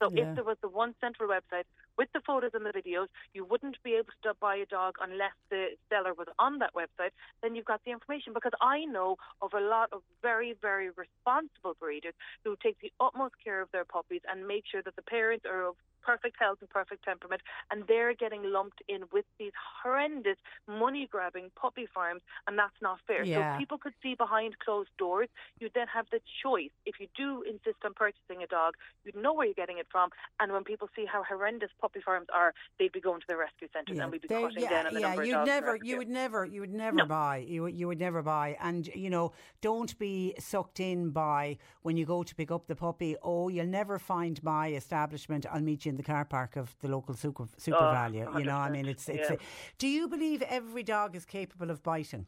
So yeah. if there was the one central website with the photos and the videos. You wouldn't be able to buy a dog unless the seller was on that website. Then you've got the information because I know of a lot of very, very responsible breeders who take the utmost care of their puppies and make sure that the parents are of perfect health and perfect temperament, and they're getting lumped in with these horrendous money grabbing puppy farms, and that's not fair. Yeah. So people could see behind closed doors. You'd then have the choice. If you do insist on purchasing a dog, you'd know where you're getting it from, and when people see how horrendous puppy farms are, they'd be going to the rescue centres yeah. and we'd be they, cutting yeah, down on the yeah, number you'd of dogs. Never, you would never, you would never no. buy. You you would never buy, and you know, don't be sucked in by when you go to pick up the puppy. Oh, you'll never find my establishment. I'll meet you in the car park of the local super, super oh, value. You know, I mean, it's it's. Yeah. A, do you believe every dog is capable of biting?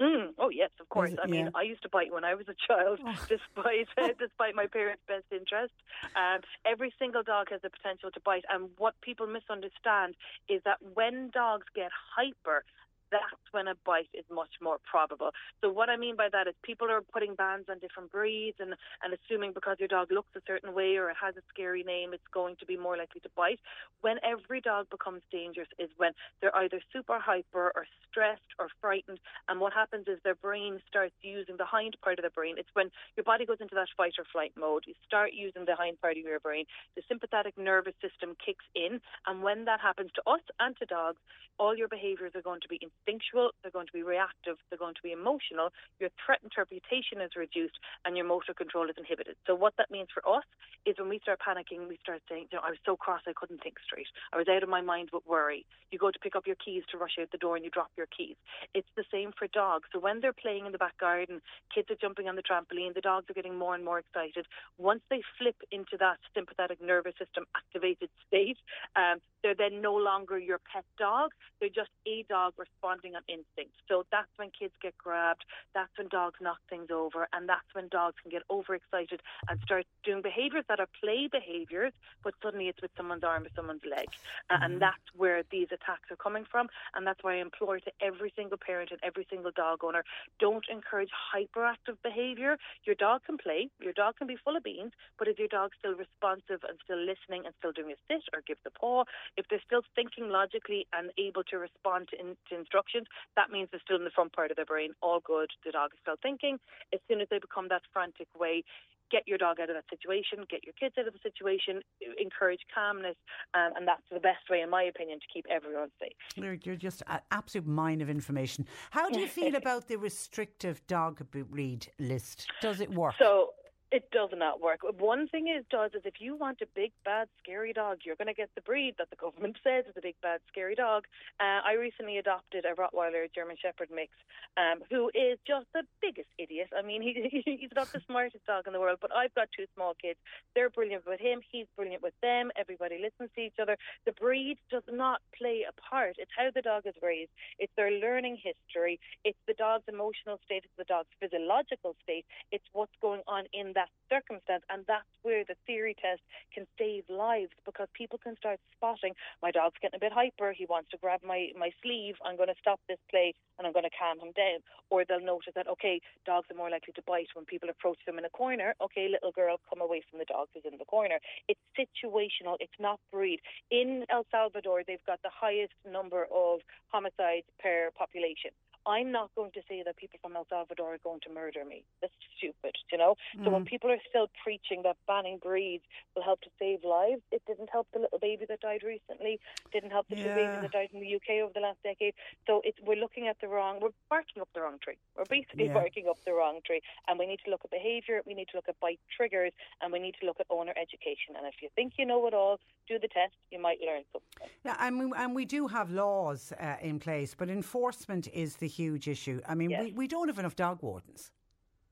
Mm, oh yes, of course. I mean, I used to bite when I was a child, oh. despite despite my parents' best interest. Um, every single dog has the potential to bite, and what people misunderstand is that when dogs get hyper, that's when a bite is much more probable. So what I mean by that is people are putting bans on different breeds and, and assuming because your dog looks a certain way or it has a scary name, it's going to be more likely to bite. When every dog becomes dangerous is when they're either super hyper or stressed or frightened. And what happens is their brain starts using the hind part of the brain. It's when your body goes into that fight or flight mode. You start using the hind part of your brain. The sympathetic nervous system kicks in. And when that happens to us and to dogs, all your behaviors are going to be instinctual, they're going to be reactive, they're going to be emotional, your threat interpretation is reduced, and your motor control is inhibited. So, what that means for us is when we start panicking, we start saying, you know, I was so cross I couldn't think straight. I was out of my mind with worry. You go to pick up your keys to rush out the door and you drop your keys. It's the same for dogs. So, when they're playing in the back garden, kids are jumping on the trampoline, the dogs are getting more and more excited. Once they flip into that sympathetic nervous system activated state, um, they're then no longer your pet dog. They're just a dog responding on instinct. So that's when kids get grabbed. That's when dogs knock things over. And that's when dogs can get overexcited and start doing behaviors that are play behaviors, but suddenly it's with someone's arm or someone's leg. Mm-hmm. And that's where these attacks are coming from. And that's why I implore to every single parent and every single dog owner don't encourage hyperactive behavior. Your dog can play, your dog can be full of beans, but if your dog's still responsive and still listening and still doing a sit or give the paw, if they're still thinking logically and able to respond to, in, to instructions, that means they're still in the front part of their brain. All good. The dog is still thinking. As soon as they become that frantic way, get your dog out of that situation, get your kids out of the situation, encourage calmness, um, and that's the best way, in my opinion, to keep everyone safe. You're, you're just an absolute mine of information. How do you feel about the restrictive dog breed list? Does it work? So it does not work. One thing it does is if you want a big bad scary dog, you're going to get the breed that the government says is a big bad scary dog. Uh, I recently adopted a Rottweiler German Shepherd mix, um, who is just the biggest idiot. I mean, he, he's not the smartest dog in the world, but I've got two small kids. They're brilliant with him. He's brilliant with them. Everybody listens to each other. The breed does not play a part. It's how the dog is raised. It's their learning history. It's the dog's emotional state. It's the dog's physiological state. It's what's going on in that that circumstance. And that's where the theory test can save lives because people can start spotting my dog's getting a bit hyper. He wants to grab my, my sleeve. I'm going to stop this play and I'm going to calm him down. Or they'll notice that, okay, dogs are more likely to bite when people approach them in a corner. Okay, little girl, come away from the dog who's in the corner. It's situational, it's not breed. In El Salvador, they've got the highest number of homicides per population. I'm not going to say that people from El Salvador are going to murder me. That's stupid, you know? Mm. So when mm. people are still preaching that banning breeds will help to save lives, it didn't help the little baby that died recently, didn't help the yeah. two babies that died in the UK over the last decade. So it's, we're looking at the wrong, we're barking up the wrong tree. We're basically yeah. barking up the wrong tree. And we need to look at behaviour, we need to look at bite triggers, and we need to look at owner education. And if you think you know it all, do the test, you might learn something. Yeah, and we, and we do have laws uh, in place, but enforcement is the huge issue. I mean, we, we don't have enough dog wardens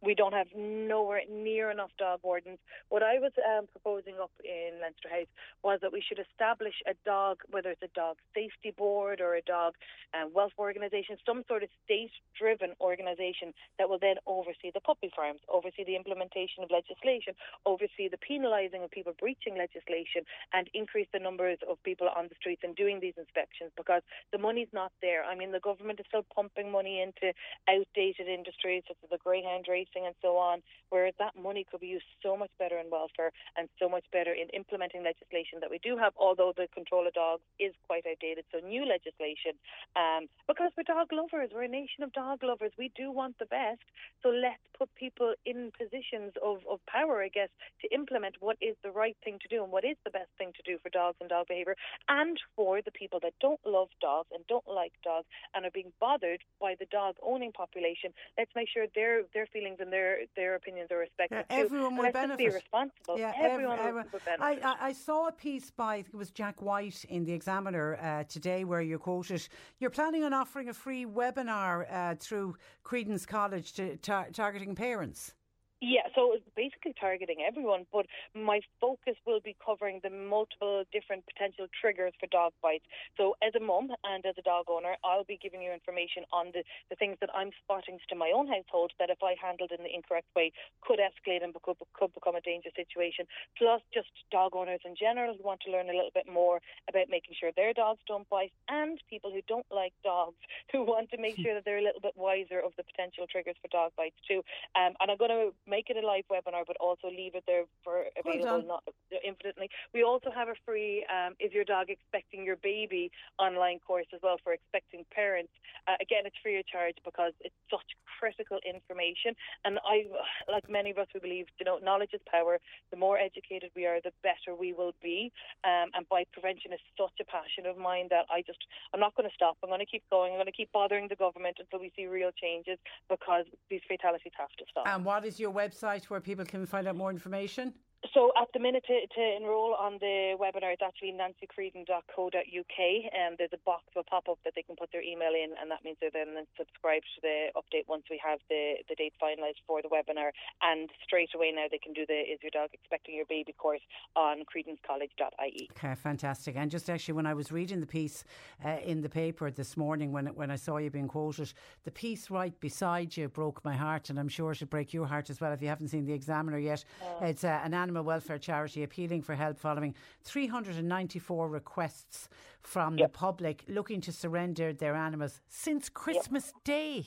we don't have nowhere near enough dog wardens. What I was um, proposing up in Leinster House was that we should establish a dog, whether it's a dog safety board or a dog um, welfare organisation, some sort of state-driven organisation that will then oversee the puppy farms, oversee the implementation of legislation, oversee the penalising of people breaching legislation, and increase the numbers of people on the streets and doing these inspections because the money's not there. I mean, the government is still pumping money into outdated industries such as the greyhound race and so on, whereas that money could be used so much better in welfare and so much better in implementing legislation that we do have, although the control of dogs is quite outdated. So new legislation, um, because we're dog lovers, we're a nation of dog lovers. We do want the best. So let's put people in positions of, of power, I guess, to implement what is the right thing to do and what is the best thing to do for dogs and dog behaviour, and for the people that don't love dogs and don't like dogs and are being bothered by the dog owning population. Let's make sure they're they're their feelings and their their opinions are respected yeah, everyone too. will benefit. Be responsible. Yeah, everyone, will benefit. I, I, I, saw a piece by it was Jack White in the Examiner uh, today where you quoted you're planning on offering a free webinar uh, through Creedon's College to tar- targeting parents. Yeah, so it's basically targeting everyone, but my focus will be covering the multiple different potential triggers for dog bites. So, as a mum and as a dog owner, I'll be giving you information on the, the things that I'm spotting to my own household that if I handled in the incorrect way could escalate and could, could become a dangerous situation. Plus, just dog owners in general who want to learn a little bit more about making sure their dogs don't bite, and people who don't like dogs who want to make sure that they're a little bit wiser of the potential triggers for dog bites too. Um, and I'm going to make it a live webinar, but also leave it there for available not infinitely. We also have a free um, "Is Your Dog Expecting Your Baby" online course as well for expecting parents. Uh, again, it's free of charge because it's such critical information. And I, like many of us, we believe you know knowledge is power. The more educated we are, the better we will be. Um, and bite prevention is such a passion of mine that I just I'm not going to stop. I'm going to keep going. I'm going to keep bothering the government until we see real changes because these fatalities have to stop. And what is your website where people can find out more information? So at the minute to, to enrol on the webinar, it's actually nancycreedon.co.uk and there's a box will pop up that they can put their email in and that means they're then subscribed to the update once we have the, the date finalised for the webinar and straight away now they can do the Is Your Dog Expecting Your Baby course on creedonscollege.ie. Okay, fantastic. And just actually when I was reading the piece uh, in the paper this morning when, when I saw you being quoted, the piece right beside you broke my heart and I'm sure it'll break your heart as well if you haven't seen the examiner yet. Uh, it's uh, an animal welfare charity appealing for help following 394 requests from yep. the public looking to surrender their animals since Christmas yep. Day.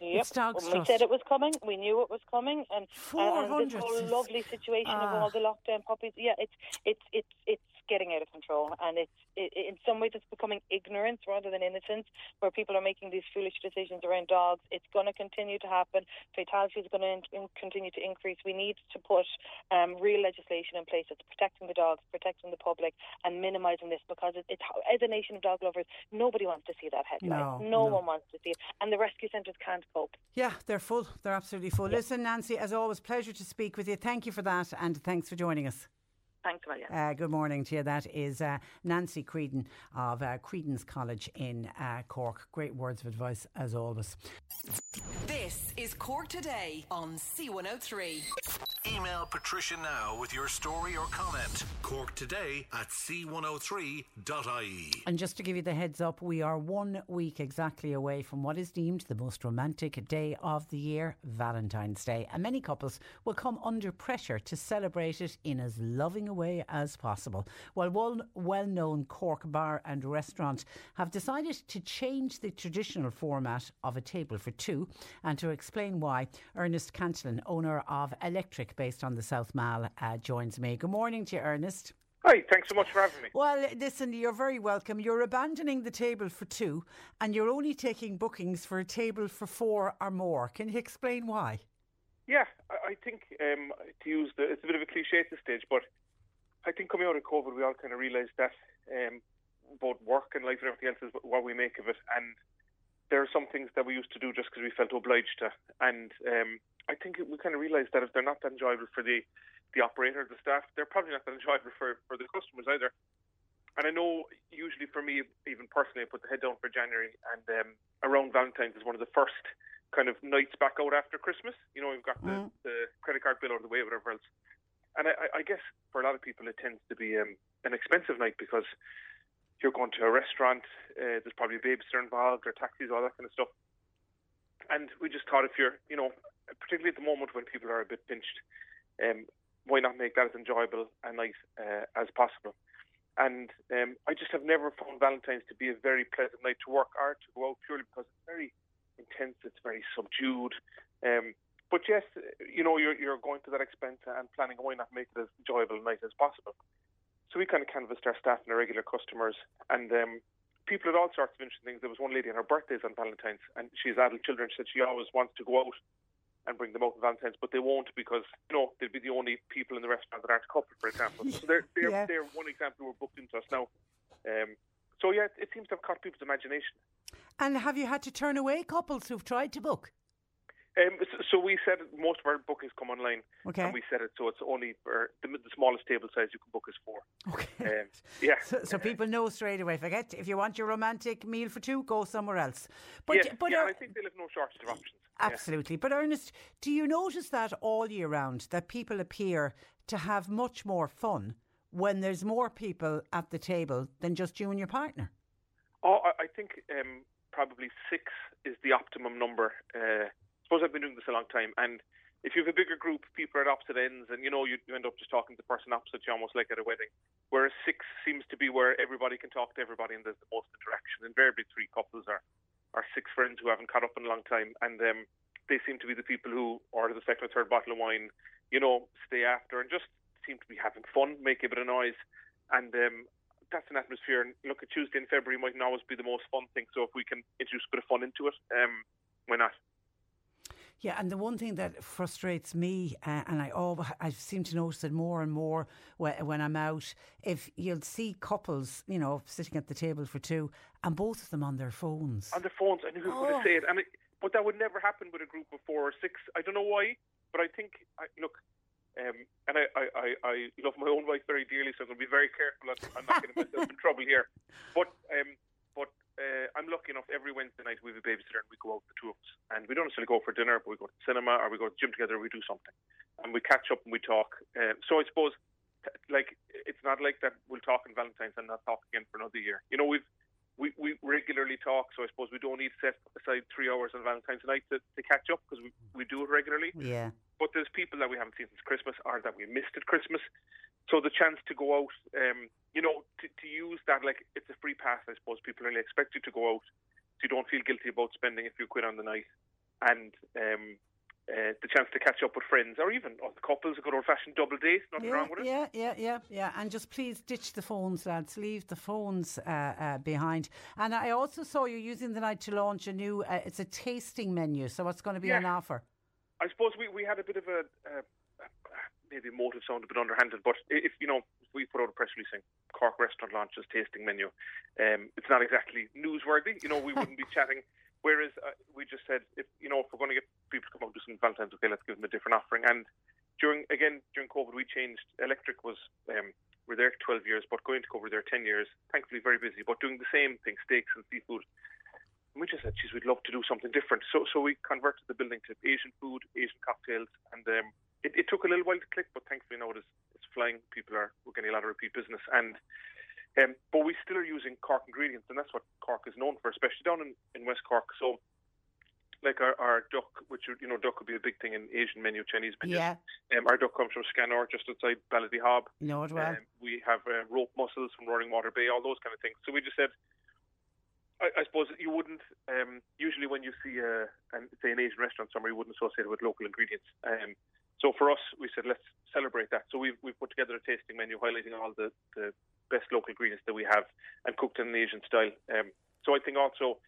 Yep. It's Dogs when we said it was coming, we knew it was coming, and, and this whole lovely situation of all ah. the lockdown puppies. Yeah, it's it's it's it's getting out of control, and it's it, in some ways it's becoming ignorance rather than innocence, where people are making these foolish decisions around dogs. It's going to continue to happen. Fatality is going to in, continue to increase. We need to put um, real legislation in place that's protecting the dogs, protecting the public, and minimising this because it, it's as a nation of dog lovers, nobody wants to see that headline. No, no, no. one wants to see it, and the rescue centres can't cope. Yeah, they're full. They're absolutely full. Yeah. Listen, Nancy, as always, pleasure to speak with you. Thank you for that, and thanks for joining us. Thanks, Amelia. Uh, good morning to you. That is uh, Nancy Creedon of uh, Creedon's College in uh, Cork. Great words of advice as always. This is Cork Today on C103. Email Patricia now with your story or comment. Cork Today at c103.ie. And just to give you the heads up, we are one week exactly away from what is deemed the most romantic day of the year, Valentine's Day. And many couples will come under pressure to celebrate it in as loving a way as possible. While one well known Cork bar and restaurant have decided to change the traditional format of a table for two, and to explain why, Ernest Cantillon, owner of Electric based on the South Mall, uh, joins me. Good morning to you, Ernest. Hi, thanks so much for having me. Well, listen, you're very welcome. You're abandoning the table for two and you're only taking bookings for a table for four or more. Can you explain why? Yeah, I think um, to use the, it's a bit of a cliche at this stage, but I think coming out of COVID, we all kind of realised that um, both work and life and everything else is what we make of it. And there are some things that we used to do just because we felt obliged to. And um, I think we kind of realised that if they're not that enjoyable for the, the operator, the staff, they're probably not that enjoyable for, for the customers either. And I know usually for me, even personally, I put the head down for January, and um, around Valentine's is one of the first kind of nights back out after Christmas. You know, we've got the, mm. the credit card bill out of the way, whatever else. And I, I guess for a lot of people, it tends to be um, an expensive night because you're going to a restaurant, uh, there's probably a babysitter involved, or taxis, all that kind of stuff. And we just thought if you're, you know, particularly at the moment when people are a bit pinched, um, why not make that as enjoyable and nice uh, as possible? And um, I just have never found Valentine's to be a very pleasant night to work or to go out purely because it's very intense, it's very subdued. Um, but yes, you know, you're, you're going to that expense and planning why not make it as enjoyable a night as possible. So we kind of canvassed our staff and our regular customers, and um, people had all sorts of interesting things. There was one lady on her birthdays on Valentine's, and she has adult children. She said she always wants to go out and bring them out on Valentine's, but they won't because you know they'll be the only people in the restaurant that aren't coupled, for example. So they're they're, yeah. they're one example who are booked into us now. Um, so yeah, it, it seems to have caught people's imagination. And have you had to turn away couples who've tried to book? Um, so we said most of our bookings come online, okay. and we said it so it's only for the, the smallest table size you can book is four. Okay. Um, yeah. So, so, people know straight away. Forget if you want your romantic meal for two, go somewhere else. But yeah, but yeah, uh, I think they'll have no shortage of options. Absolutely. But Ernest, do you notice that all year round that people appear to have much more fun when there's more people at the table than just you and your partner? Oh, I, I think um, probably six is the optimum number. Uh, suppose I've been doing this a long time, and if you have a bigger group, people are at opposite ends, and you know you, you end up just talking to the person opposite you, almost like at a wedding. Whereas six seems to be where everybody can talk to everybody, and there's the most interaction. Invariably, three couples are are six friends who haven't caught up in a long time, and um, they seem to be the people who order the second or third bottle of wine, you know, stay after, and just seem to be having fun, make a bit of noise, and um, that's an atmosphere. And look, at Tuesday in February might not always be the most fun thing, so if we can introduce a bit of fun into it, um, why not? Yeah, and the one thing that frustrates me, uh, and I oh, I seem to notice it more and more when, when I'm out, if you'll see couples, you know, sitting at the table for two, and both of them on their phones. On their phones, I knew oh. going to say it, and it, but that would never happen with a group of four or six. I don't know why, but I think, I, look, um, and I, I, I, I love my own wife very dearly, so I'm going to be very careful. I'm not going to getting myself in trouble here. But um, uh, I'm lucky enough every Wednesday night we have a babysitter and we go out the two of us. And we don't necessarily go for dinner, but we go to the cinema or we go to the gym together, or we do something. And we catch up and we talk. Uh, so I suppose, like, it's not like that we'll talk on Valentine's and not talk again for another year. You know, we've we, we regularly talk, so I suppose we don't need to set aside three hours on Valentine's night to, to catch up because we, we do it regularly. Yeah. But there's people that we haven't seen since Christmas or that we missed at Christmas. So the chance to go out, um, you know, to, to use that, like it's a free pass, I suppose. People really expect you to go out so you don't feel guilty about spending a few quid on the night. And um, uh, the chance to catch up with friends or even couples, a good old fashioned double date, nothing yeah, wrong with it. Yeah, yeah, yeah, yeah. And just please ditch the phones, lads. Leave the phones uh, uh, behind. And I also saw you using the night to launch a new, uh, it's a tasting menu. So what's going to be yeah. on offer? I suppose we, we had a bit of a, maybe motive sound a bit underhanded, but if you know, if we put out a press release saying Cork restaurant launches tasting menu, um, it's not exactly newsworthy. You know, we wouldn't be chatting. Whereas uh, we just said, if you know, if we're going to get people to come out to some Valentine's, okay, let's give them a different offering. And during again during COVID, we changed. Electric was um, we're there 12 years, but going to cover there 10 years. Thankfully, very busy, but doing the same thing, steaks and seafood. And we just said, geez, we'd love to do something different. So, so we converted the building to Asian food, Asian cocktails, and um, it, it, took a little while to click, but thankfully now it's, it's flying. People are we're getting a lot of repeat business, and um, but we still are using Cork ingredients, and that's what Cork is known for, especially down in, in West Cork. So, like our, our duck, which you know, duck would be a big thing in Asian menu, Chinese menu. Yeah. Um, our duck comes from Skeaghanore, just outside Ballydehob. Know it well. Um, we have uh, rope mussels from Roaring Water Bay, all those kind of things. So we just said. I, I suppose you wouldn't um, usually when you see a, an, say an Asian restaurant somewhere, you wouldn't associate it with local ingredients. Um, so for us, we said let's celebrate that. So we've we've put together a tasting menu highlighting all the, the best local ingredients that we have and cooked in an Asian style. Um, so I think also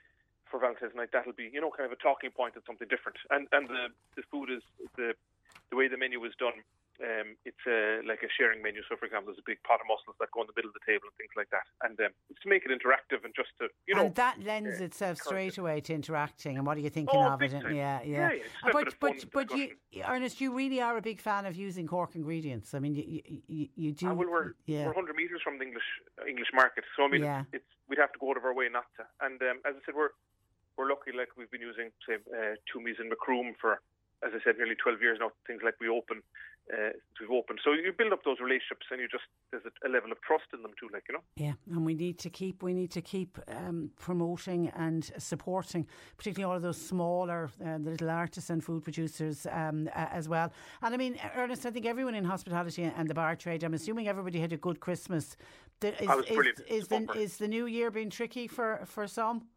for Valentine's night that'll be you know kind of a talking point something different. And and the the food is the the way the menu was done um, it's a, like a sharing menu. So, for example, there's a big pot of mussels that go in the middle of the table and things like that. And um, it's to make it interactive and just to, you know. And that lends uh, itself straight away to interacting. And what are you thinking oh, of it? Time. Yeah, yeah. yeah, yeah but but, but you, Ernest, you really are a big fan of using Cork ingredients. I mean, you you, you do. Ah, well, we're, yeah. we're 100 metres from the English English market. So, I mean, yeah. it's, we'd have to go out of our way not to. And um, as I said, we're we're lucky, like we've been using, say, uh, Twomey's and Macroom for, as I said, nearly 12 years now. Things like we open uh, we've opened. So you build up those relationships, and you just there's a, a, level of trust in them too, like you know. Yeah, and we need to keep we need to keep um, promoting and supporting, particularly all of those smaller uh, little artisan food producers um, uh, as well. And I mean, Ernest, I think everyone in hospitality and the bar trade. I'm assuming everybody had a good Christmas. Is, was brilliant. Is, is the, is the new year being tricky for for some?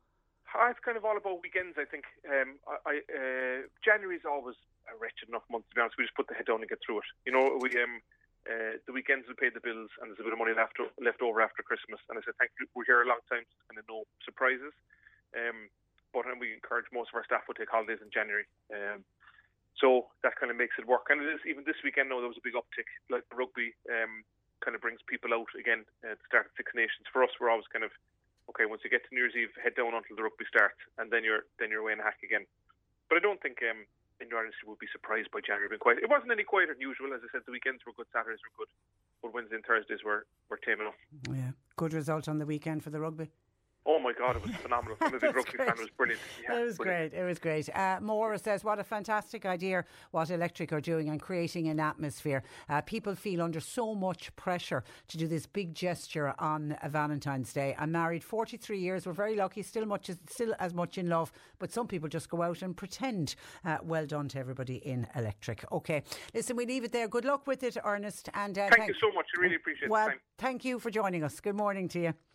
It's kind of all about weekends, I think. Um, I, uh, January is always a wretched enough month to be honest. We just put the head down and get through it. You know, we um, uh, the weekends will pay the bills, and there's a bit of money left left over after Christmas. And I said, thank you. We're here a long time, so kind of no surprises. Um, but and we encourage most of our staff to take holidays in January. Um, so that kind of makes it work. And it is even this weekend. Now there was a big uptick. Like rugby, um, kind of brings people out again uh, to start Six Nations. For us, we're always kind of okay. Once you get to New Year's Eve, head down until the rugby starts, and then you're then you're away in a hack again. But I don't think um, in Ireland would be surprised by January being quiet. It wasn't any quieter than usual. As I said, the weekends were good, Saturdays were good, but Wednesdays and Thursdays were, were tame enough. Yeah, good result on the weekend for the rugby. Oh, my God, it was phenomenal. I'm a big rugby fan. It was brilliant. Yeah, it was brilliant. great. It was great. Uh, Maura says, "What a fantastic idea! What Electric are doing and creating an atmosphere. Uh, people feel under so much pressure to do this big gesture on Valentine's Day. I'm married 43 years. We're very lucky. Still much, still as much in love. But some people just go out and pretend. Uh, well done to everybody in Electric. Okay, listen, we leave it there. Good luck with it, Ernest. And uh, thank, you so much. I really appreciate well. Thank you for joining us. Good morning to you.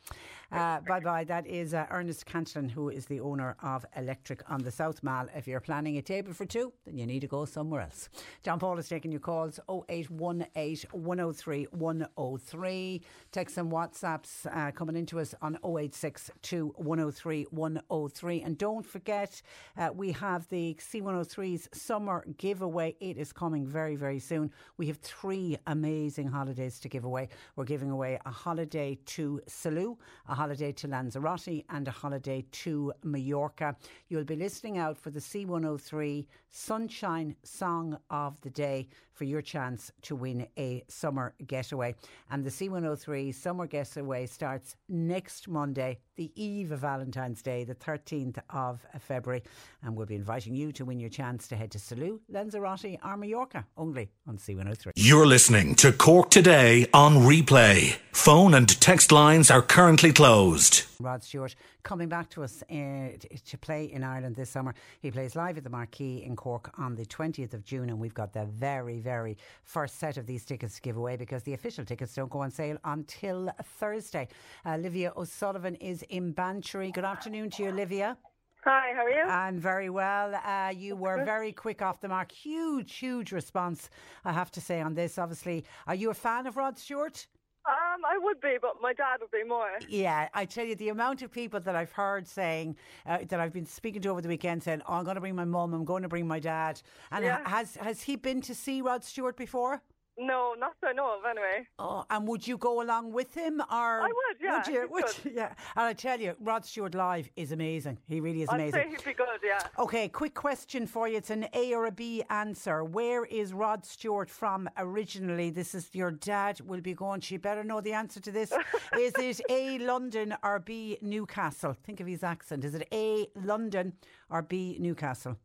Uh, bye bye. That is uh, Ernest Cantillon, who is the owner of Electric on the South Mall. If you're planning a table for two, then you need to go somewhere else. John Paul is taking your calls 0818 103 103. Text and WhatsApps uh, coming into us on 0862 103 103. And don't forget, uh, we have the C103's summer giveaway. It is coming very, very soon. We have three amazing holidays to give away. We're giving away a holiday to Salou, a holiday to Lanzarote, and a holiday to Mallorca. You'll be listening out for the C103 Sunshine Song of the Day for your chance to win a summer getaway. And the C103 Summer Getaway starts next Monday, the eve of Valentine's Day, the 13th of February. And we'll be inviting you to win your chance to head to Salou, Lanzarote, or Mallorca, only on C103. You're listening to Cork Today on replay. Phone and text lines are currently closed. Rod Stewart coming back to us uh, to play in Ireland this summer. He plays live at the Marquee in Cork on the 20th of June, and we've got the very, very first set of these tickets to give away because the official tickets don't go on sale until Thursday. Uh, Olivia O'Sullivan is in Bantry. Good afternoon to you, Olivia. Hi, how are you? I'm very well. Uh, you were very quick off the mark. Huge, huge response, I have to say, on this. Obviously, are you a fan of Rod Stewart? Um, I would be, but my dad would be more. Yeah, I tell you, the amount of people that I've heard saying uh, that I've been speaking to over the weekend saying, "Oh, I'm going to bring my mum. I'm going to bring my dad." And Yeah. ha- has has he been to see Rod Stewart before? No, not that I know of, anyway. Oh, and would you go along with him, or I would, yeah, Would you? Would you? Yeah. And I tell you, Rod Stewart live is amazing. He really is I'd amazing. say he'd be good, yeah. Okay, quick question for you. It's an A or a B answer. Where is Rod Stewart from originally? This is your dad will be going. She better know the answer to this. is it A, London or B, Newcastle? Think of his accent. Is it A, London or B, Newcastle?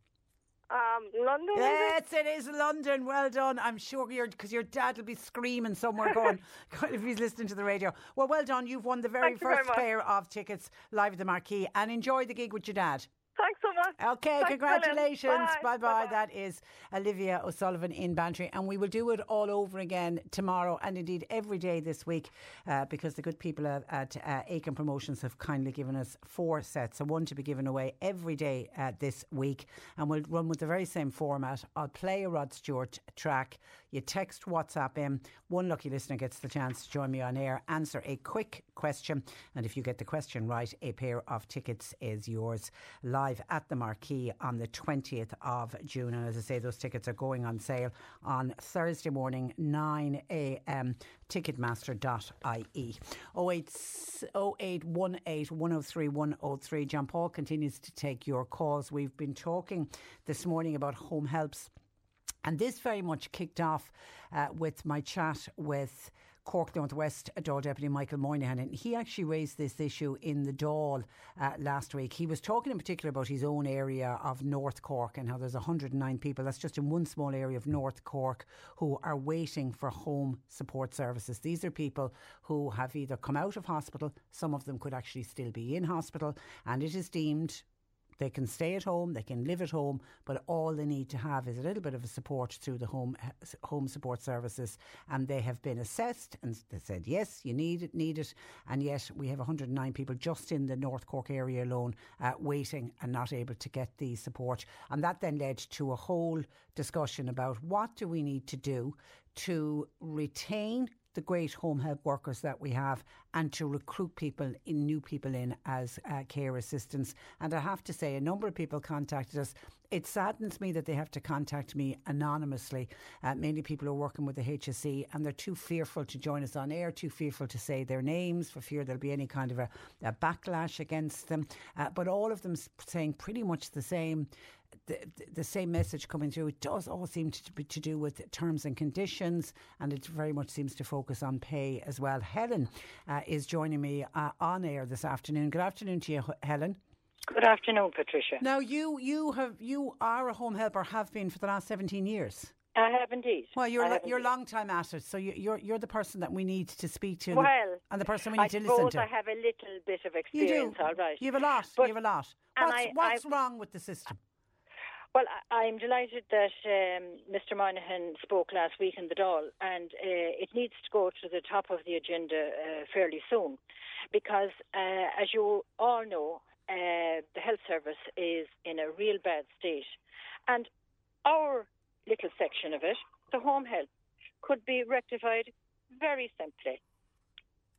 Um, London. is it? Yes, it is London. Well done. I'm sure you're because your dad will be screaming somewhere going if he's listening to the radio. Well, well done. You've won the very Thank you very first pair of tickets live at the Marquee, and enjoy the gig with your dad. Much. Okay, Thanks, congratulations. Bye. Bye bye. That is Olivia O'Sullivan in Bantry. And we will do it all over again tomorrow and indeed every day this week uh, because the good people at, at uh, Aiken Promotions have kindly given us four sets. So one to be given away every day uh, this week. And we'll run with the very same format. I'll play a Rod Stewart track. You text WhatsApp in. One lucky listener gets the chance to join me on air, answer a quick question. And if you get the question right, a pair of tickets is yours live at the Marquee on the 20th of June. And as I say, those tickets are going on sale on Thursday morning, 9 a.m. Ticketmaster.ie. 08 0818 103 103. John Paul continues to take your calls. We've been talking this morning about home helps. And this very much kicked off uh, with my chat with Cork Northwest Dáil Deputy Michael Moynihan. And he actually raised this issue in the Dáil uh, last week. He was talking in particular about his own area of North Cork and how there's 109 people, that's just in one small area of North Cork, who are waiting for home support services. These are people who have either come out of hospital, some of them could actually still be in hospital, and it is deemed they can stay at home, they can live at home, but all they need to have is a little bit of a support through the home home support services. And they have been assessed, and they said yes, you need it, need it. And yet we have 109 people just in the North Cork area alone uh, waiting and not able to get the support. And that then led to a whole discussion about what do we need to do to retain the great home help workers that we have and to recruit people in new people in as uh, care assistants. And I have to say a number of people contacted us. It saddens me that they have to contact me anonymously. Uh, mainly people are working with the HSE and they're too fearful to join us on air too fearful to say their names for fear there'll be any kind of a, a backlash against them. Uh, but all of them saying pretty much the same the, the same message coming through. It does all seem to be to do with terms and conditions, and it very much seems to focus on pay as well. Helen uh, is joining me uh, on air this afternoon. Good afternoon to you, Helen. Good afternoon, Patricia. Now, you you have you are a home helper, have been for the last seventeen years. I have indeed. Well, you're I lo- you're long time at it, so you, you're you're the person that we need to speak to, and, Well, and the person we I need to listen to. I have a little bit of experience. you do. all right. You have a lot. But- you have a lot. and What's, I- what's wrong with the system? Well, I, I'm delighted that um, Mr. Moynihan spoke last week in the Dáil, and uh, it needs to go to the top of the agenda uh, fairly soon, because uh, as you all know, uh, the health service is in a real bad state, and our little section of it, the home health, could be rectified very simply.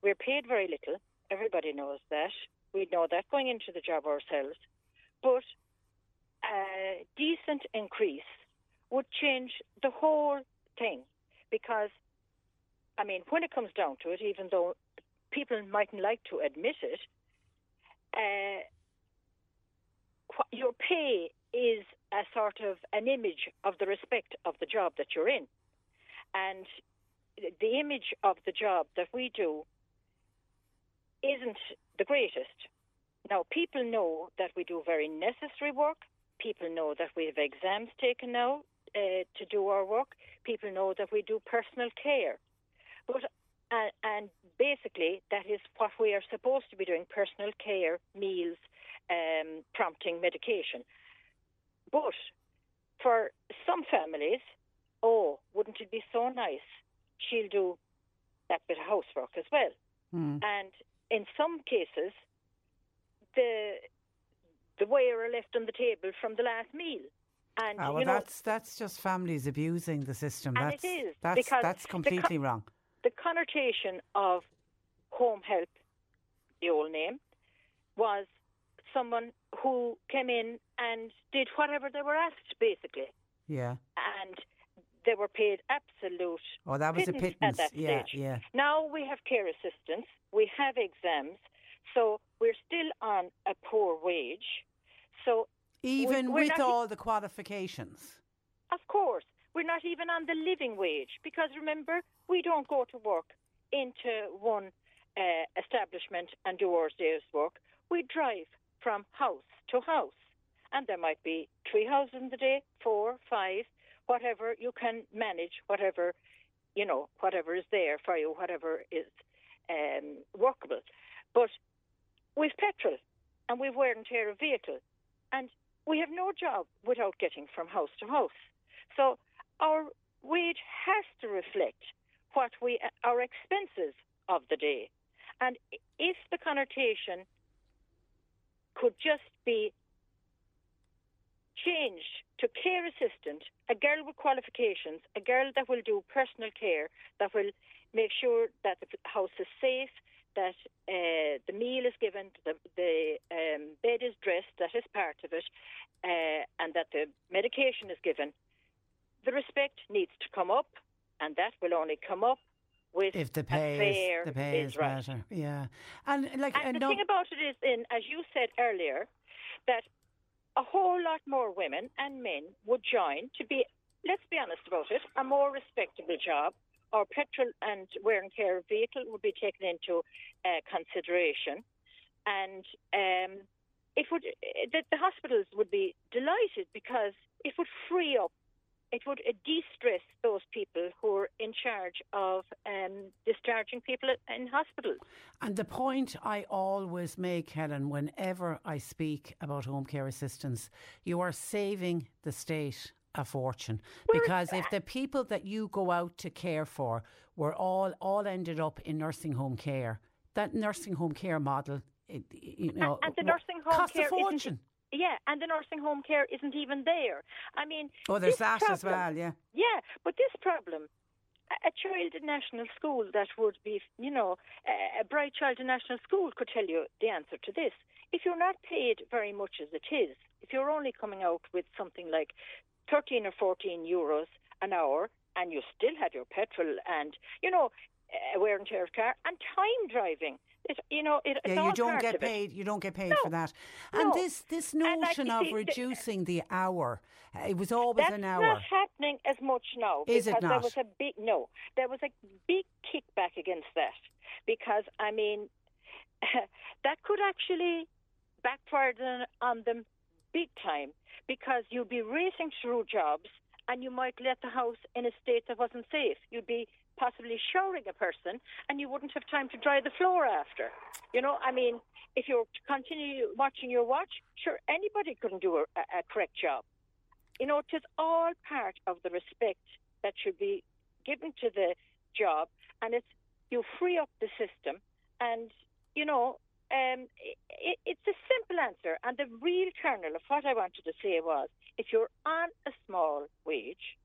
We're paid very little. Everybody knows that. We know that going into the job ourselves, but a decent increase would change the whole thing because, I mean, when it comes down to it, even though people mightn't like to admit it, uh, your pay is a sort of an image of the respect of the job that you're in. And the image of the job that we do isn't the greatest. Now, people know that we do very necessary work. People know that we have exams taken now uh, to do our work. People know that we do personal care. But and, and basically, that is what we are supposed to be doing: personal care, meals, um, prompting medication. But for some families, oh, wouldn't it be so nice? She'll do that bit of housework as well. Hmm. And in some cases, the the are left on the table from the last meal. And Ah, well, you know, that's that's just families abusing the system. And that's it is, that's because that's the completely co- wrong. the connotation of home help, the old name, was someone who came in and did whatever they were asked, basically, Yeah. and they were paid absolute. Oh, that was a pittance pittance. at that yeah, stage. yeah. Now we have care assistants, we have exams, so we're still on a poor wage. So Even we're with all the qualifications. Of course, we're not even on the living wage because remember, we don't go to work into one uh, establishment and do our day's work. We drive from house to house, and there might be three houses in the day, four, five, whatever you can manage, whatever you know, whatever is there for you, whatever is um, workable. But we've petrol, and we've wear and tear of vehicle, and we have no job without getting from house to house. So our wage has to reflect what we our expenses of the day, and if the connotation could just be changed to care assistant, a girl with qualifications, a girl that will do personal care, that will make sure that the house is safe, that uh, the meal is given, the, the um, bed is dressed, that is part of it, uh, and that the medication is given. The respect needs to come up, and that will only come up with If the pay fair is the pay is is right. better. Yeah. And like And uh, the no, thing about it is, in as you said earlier, that a whole lot more women and men would join to be, let's be honest about it, a more respectable job. Our petrol and wear and tear of vehicle would be taken into uh, consideration, and um, it would the, the hospitals would be delighted because it would free up it would uh, de-stress those people who are in charge of um, discharging people in hospitals. And the point I always make, Helen, whenever I speak about home care assistance, you are saving the state a fortune because if the people that you go out to care for were all all ended up in nursing home care, that nursing home care model, it, you know, and, and the nursing home costs care a fortune. Yeah, and the nursing home care isn't even there. I mean, Oh, there's that as well, yeah. Yeah, but this problem, a, child in national school that would be, you know, a, a bright child in national school could tell you the answer to this. If you're not paid very much as it is, if you're only coming out with something like 13 or 14 euros an hour, and you still had your petrol and, you know, uh, wear and tear of car and time driving. It, you know, it, it's yeah, all you don't get paid. You don't get paid No, for that. And no. this this And like notion of see, reducing the hour, uh, it was always an hour. That's not happening as much now Is it because there was a big no, there was a big kickback against that because I mean that could actually backfire on them big time because you'd be racing through jobs and you might let the house in a state that wasn't safe. You'd be possibly showering a person and you wouldn't have time to dry the floor after. You know, I mean, if you're to continue watching your watch, sure, anybody couldn't do a, a correct job. You know, it is all part of the respect that should be given to the job, and it's you free up the system, and you know, um, it, it's a simple answer. And the real kernel of what I wanted to say was, if you're on a small wage,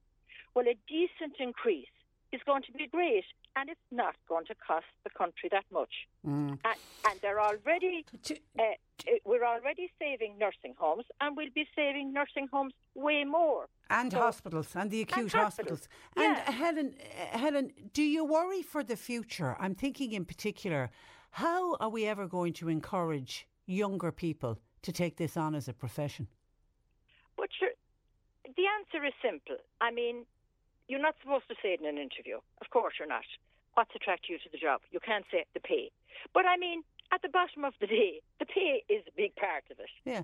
well, a decent increase is going to be great, and it's not going to cost the country that much. Mm. And, and they're already, uh, uh, we're already saving nursing homes, and we'll be saving nursing homes way more. And So- hospitals and the acute hospitals. hospitals, And yeah. Helen, uh, Helen, do you worry for the future? I'm thinking in particular, how are we ever going to encourage younger people to take this on as a profession? But sure, the answer is simple. I mean, you're not supposed to say it in an interview. Of course you're not. What's attracted you to the job? You can't say the pay. But I mean, at the bottom of the day, the pay is a big part of it. Yeah.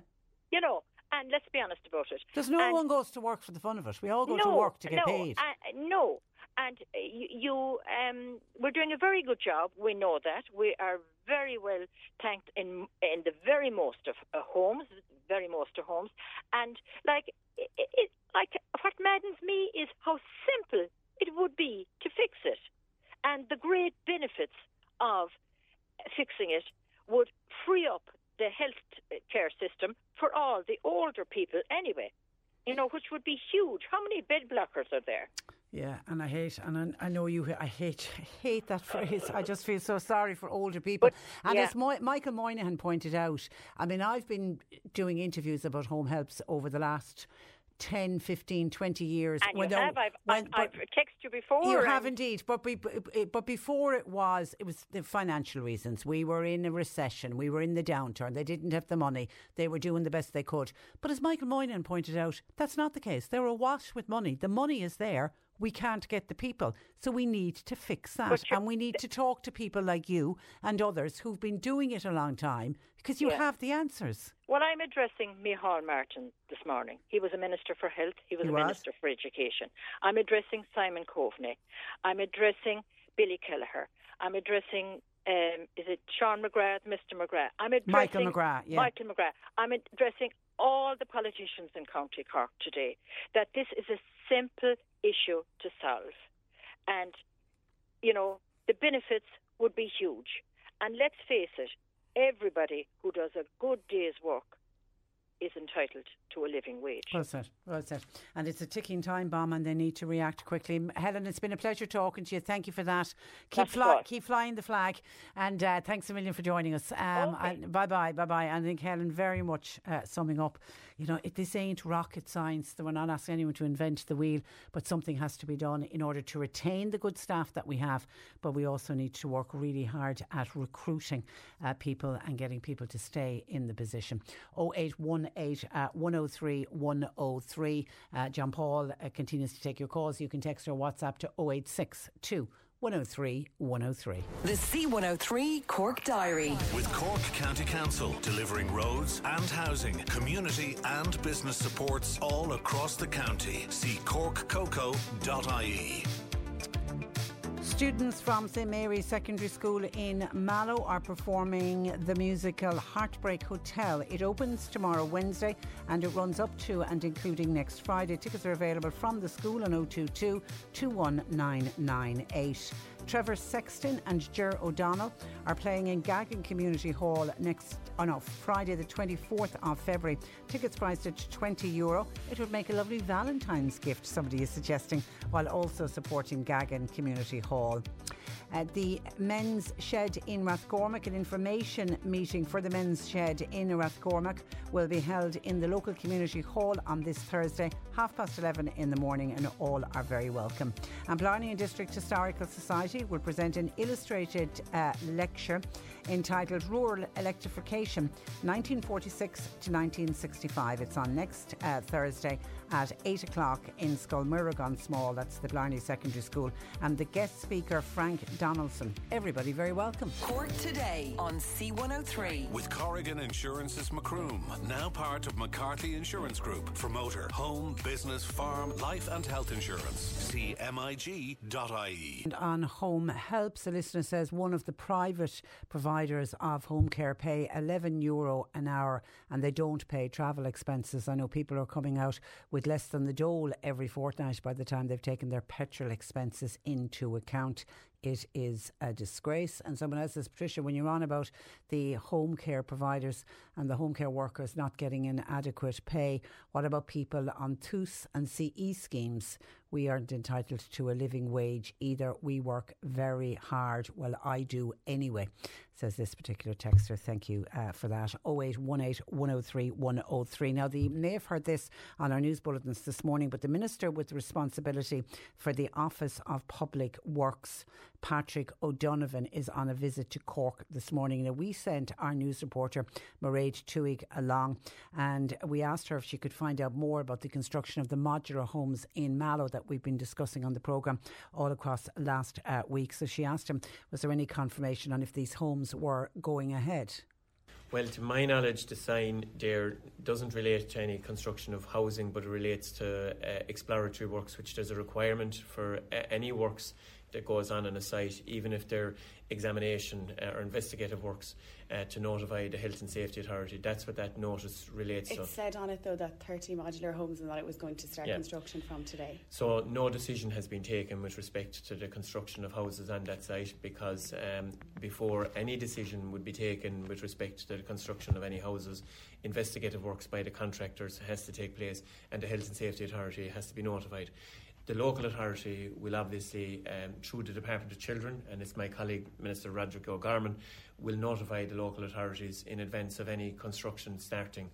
You know, and let's be honest about it. Because no And- one goes to work for the fun of it. We all go no, to work to get no, paid. Uh, no, and you, you um, we're doing a very good job. We know that we are very well thanked in in the very most of uh, homes, very most of homes, and like it, it, like what maddens me is how simple it would be to fix it, and the great benefits of fixing it would free up the health care system for all the older people anyway. You know, which would be huge. How many bed blockers are there? Yeah, and I hate, and I, I know you, I hate, hate that phrase. I just feel so sorry for older people. and yeah. as Mo- Michael Moynihan pointed out, I mean, I've been doing interviews about home helps over the last 10, 15, 20 years. And you have. I've, when- I've, I've texted you before. you have indeed, but be, but before it was, it was the financial reasons. We were in a recession. We were in the downturn. They didn't have the money. They were doing the best they could. But as Michael Moynihan pointed out, that's not the case. They're awash with money. The money is there. We can't get the people, so we need to fix that, and we need to talk to people like you and others who've been doing it a long time because you Yeah. have the answers. Well, I'm addressing Micheál Martin this morning. He was a Minister for Health. He was He a was. Minister for Education. I'm addressing Simon Coveney. I'm addressing Billy Kelleher. I'm addressing, um, is it Sean McGrath, Mr. McGrath? I'm addressing Michael McGrath, yeah. Michael McGrath. I'm addressing all the politicians in County Cork today that this is a simple issue to solve. And, you know, the benefits would be huge. And let's face it, everybody who does a good day's work is entitled to a living wage. Well said, well said. And it's a ticking time bomb, and they need to react quickly. Helen, it's been a pleasure talking to you. Thank you for that. Keep fly, keep flying the flag, and uh, thanks a million for joining us. Um, and bye bye, bye bye. And I think Helen very much uh, summing up. You know, it, this ain't rocket science. We're not asking anyone to invent the wheel, but something has to be done in order to retain the good staff that we have. But we also need to work really hard at recruiting uh, people and getting people to stay in the position. 0818 uh, 103 103. Uh, John Paul uh, continues to take your calls. You can text or WhatsApp to 0862 103 103. The C103 Cork Diary. With Cork County Council delivering roads and housing, community and business supports all across the county. See corkcoco.ie. Students from St Mary's Secondary School in Mallow are performing the musical Heartbreak Hotel. It opens tomorrow, Wednesday, and it runs up to and including next Friday. Tickets are available from the school on 022 21998. Trevor Sexton and Ger O'Donnell are playing in Gagan Community Hall next on oh no, Friday the 24th of February. Tickets priced at 20 euro. It would make a lovely Valentine's gift, somebody is suggesting, while also supporting Gagan Community Hall. The Men's Shed in Rathcormac, an information meeting for the Men's Shed in Rathcormac will be held in the local community hall on this Thursday, half past 11 in the morning, and all are very welcome. And Blarney and District Historical Society will present an illustrated uh, lecture entitled Rural Electrification 1946 to 1965. It's on next uh, Thursday at 8 o'clock in Scoil Mhuire gan Smál, that's the Blarney Secondary School, and the guest speaker, Frank Donaldson. Everybody very welcome. Cork today on C103. With Corrigan Insurance's Macroom, now part of McCarthy Insurance Group for motor, home, business, farm, life and health insurance. See MIG.ie. And on home helps, the listener says one of the private providers of home care pay 11 euro an hour and they don't pay travel expenses. I know people are coming out with less than the dole every fortnight by the time they've taken their petrol expenses into account. It is a disgrace. And someone else says, Patricia, when you're on about the home care providers and the home care workers not getting an adequate pay, what about people on TUS and CE schemes? We aren't entitled to a living wage either. We work very hard. Well, I do anyway, says this particular texter. Thank you uh, for that. 0818 103 103. Now, the, you may have heard this on our news bulletins this morning, but the Minister with responsibility for the Office of Public Works, Patrick O'Donovan, is on a visit to Cork this morning. Now, we sent our news reporter, Mairead Tuig, along and we asked her if she could find out more about the construction of the modular homes in Mallow that we've been discussing on the programme all across last uh, week. So she asked him, was there any confirmation on if these homes were going ahead? Well, to my knowledge, the sign there doesn't relate to any construction of housing, but it relates to uh, exploratory works, which there's a requirement for uh, any works that goes on in a site, even if they're examination uh, or investigative works, uh, to notify the Health and Safety Authority. That's what that notice relates It to. It said on it though that 30 modular homes and that it was going to start Yeah. construction from today. So no decision has been taken with respect to the construction of houses on that site because um, before any decision would be taken with respect to the construction of any houses, investigative works by the contractors has to take place and the Health and Safety Authority has to be notified. The local authority will obviously, um, through the Department of Children, and it's my colleague Minister Roderick O'Gorman, will notify the local authorities in advance of any construction starting.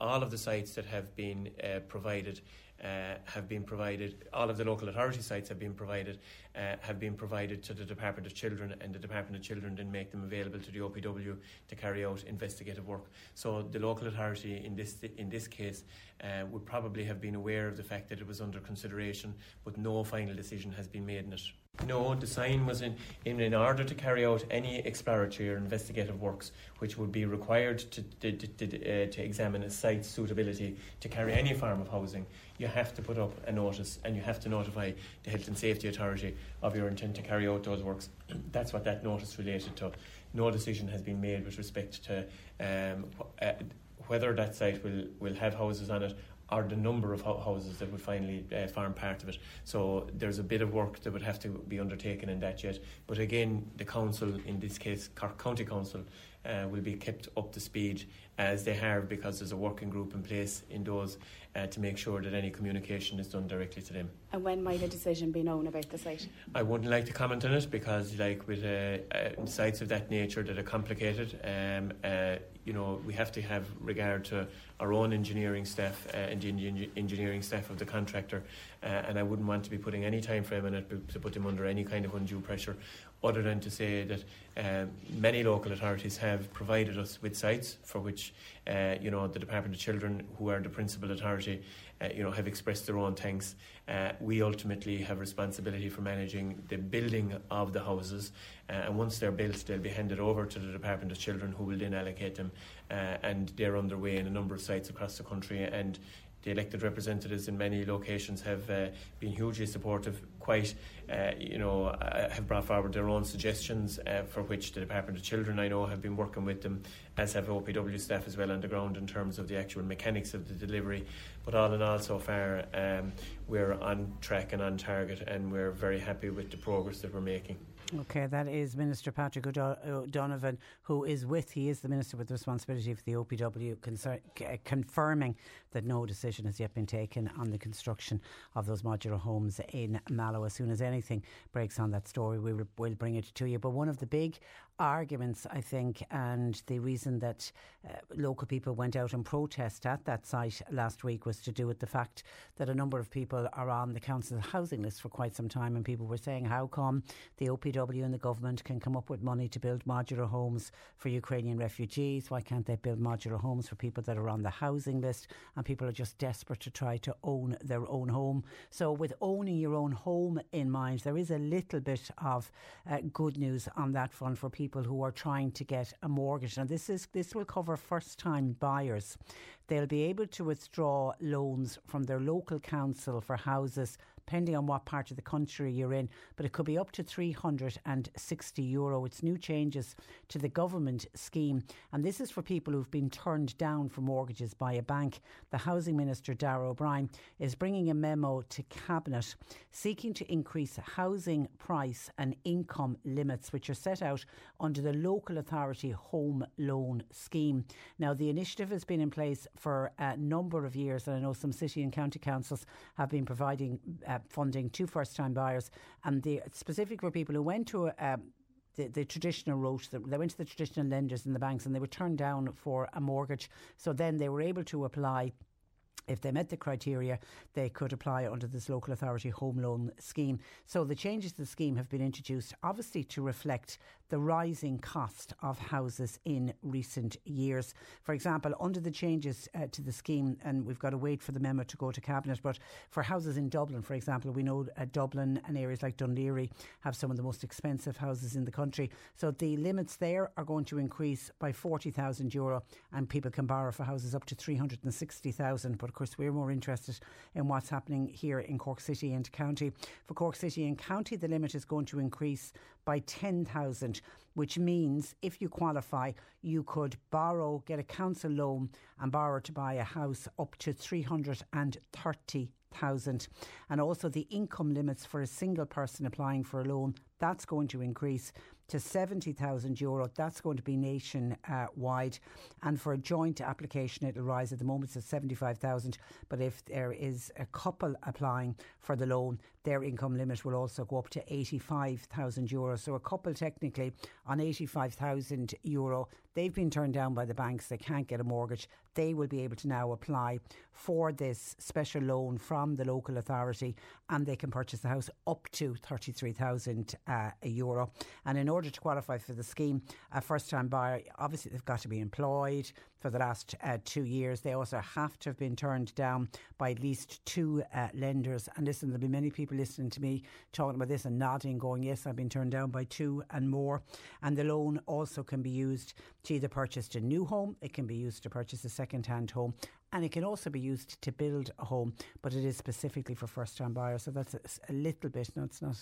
All of the sites that have been uh, provided uh, have been provided. All of the local authority sites have been provided. Uh, have been provided to the Department of Children, and the Department of Children then make them available to the OPW to carry out investigative work. So the local authority in this in this case uh, would probably have been aware of the fact that it was under consideration, but no final decision has been made in it. No, the sign was in, in, in order to carry out any exploratory or investigative works which would be required to, to, to, uh, to examine a site's suitability to carry any form of housing. You have to put up a notice and you have to notify the Health and Safety Authority of your intent to carry out those works. That's what that notice related to. No decision has been made with respect to um, uh, whether that site will, will have houses on it or the number of houses that would finally uh, form part of it. So there's a bit of work that would have to be undertaken in that yet. But again, the council, in this case Cork County Council, uh, will be kept up to speed as they have because there's a working group in place in those uh, to make sure that any communication is done directly to them. And when might a decision be known about the site? I wouldn't like to comment on it because, like with uh, uh, sites of that nature that are complicated, um, uh, you know, we have to have regard to our own engineering staff uh, and the engineering staff of the contractor, uh, and I wouldn't want to be putting any time frame on it to- to put them under any kind of undue pressure, other than to say that um, many local authorities have provided us with sites for which, uh, you know, the Department of Children, who are the principal authority, uh, you know, have expressed their own thanks. Uh, we ultimately have responsibility for managing the building of the houses, uh, and once they're built, they'll be handed over to the Department of Children, who will then allocate them, uh, and they're underway in a number of sites across the country. And the elected representatives in many locations have uh, been hugely supportive, quite, uh, you know, uh, have brought forward their own suggestions uh, for which the Department of Children, I know, have been working with them, as have OPW staff as well on the ground in terms of the actual mechanics of the delivery. But all in all, so far, um, we're on track and on target, and we're very happy with the progress that we're making. Okay, that is Minister Patrick O'Do- O'Donovan, who is with, he is the Minister with responsibility for the OPW, uh, confirming that no decision has yet been taken on the construction of those modular homes in Mallow. As soon as anything breaks on that story, we will we'll bring it to you. But one of the big arguments, I think, and the reason that uh, local people went out and protest at that site last week was to do with the fact that a number of people are on the council housing list for quite some time, and people were saying, how come the OPW and the government can come up with money to build modular homes for Ukrainian refugees? Why can't they build modular homes for people that are on the housing list? And people are just desperate to try to own their own home. So, with owning your own home in mind, there is a little bit of uh, good news on that front for people who are trying to get a mortgage. Now, this is this will cover first time buyers. They'll be able to withdraw loans from their local council for houses depending on what part of the country you're in, but it could be up to 360 euro. It's new changes to the government scheme, and this is for people who've been turned down for mortgages by a bank. The Housing Minister, Darragh O'Brien, is bringing a memo to Cabinet seeking to increase housing price and income limits, which are set out under the Local Authority Home Loan Scheme. Now, the initiative has been in place for a number of years, and I know some city and county councils have been providing uh, Uh, funding to first time buyers, and the specific for people who went to a, the, the traditional route. They went to the traditional lenders in the banks and they were turned down for a mortgage. So then they were able to apply if they met the criteria, they could apply under this local authority home loan scheme. So the changes to the scheme have been introduced, obviously, to reflect the rising cost of houses in recent years. For example, under the changes uh, to the scheme, and we've got to wait for the memo to go to Cabinet, but for houses in Dublin, for example, we know uh, Dublin and areas like Laoghaire have some of the most expensive houses in the country. So the limits there are going to increase by 40,000 euro, and people can borrow for houses up to 360,000. But of course, we're more interested in what's happening here in Cork City and County. For Cork City and County, the limit is going to increase by 10,000, which means if you qualify, you could borrow, get a council loan and borrow to buy a house up to 330,000. And also the income limits for a single person applying for a loan, that's going to increase to 70,000 euro. That's going to be nationwide. And for a joint application, it'll rise. At the moment, at 75,000. But if there is a couple applying for the loan, their income limit will also go up to 85,000 euro. So a couple technically on 85,000 euro, they've been turned down by the banks. They can't get a mortgage. They will be able to now apply for this special loan from the local authority and they can purchase the house up to 33,000 uh, euro. And in order to qualify for the scheme, a first time buyer, obviously they've got to be employed for the last uh, two years. They also have to have been turned down by at least two uh, lenders. And listen, there'll be many people listening to me talking about this and nodding, going, Yes, I've been turned down by two and more. And the loan also can be used to either purchase a new home, it can be used to purchase a second hand home, and it can also be used to build a home, but it is specifically for first time buyers. So that's a, a little bit, no, it's not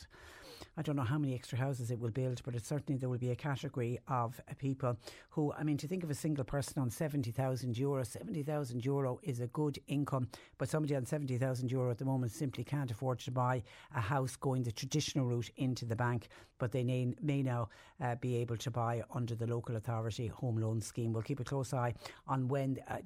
I don't know how many extra houses it will build, but it certainly there will be a category of people who, I mean, to think of a single person on 70,000 euro, 70,000 euro is a good income, but somebody on 70,000 euro at the moment simply can't afford to buy a house going the traditional route into the bank, but they may, may now uh, be able to buy under the local authority home loan scheme. We'll keep a close eye on when, uh,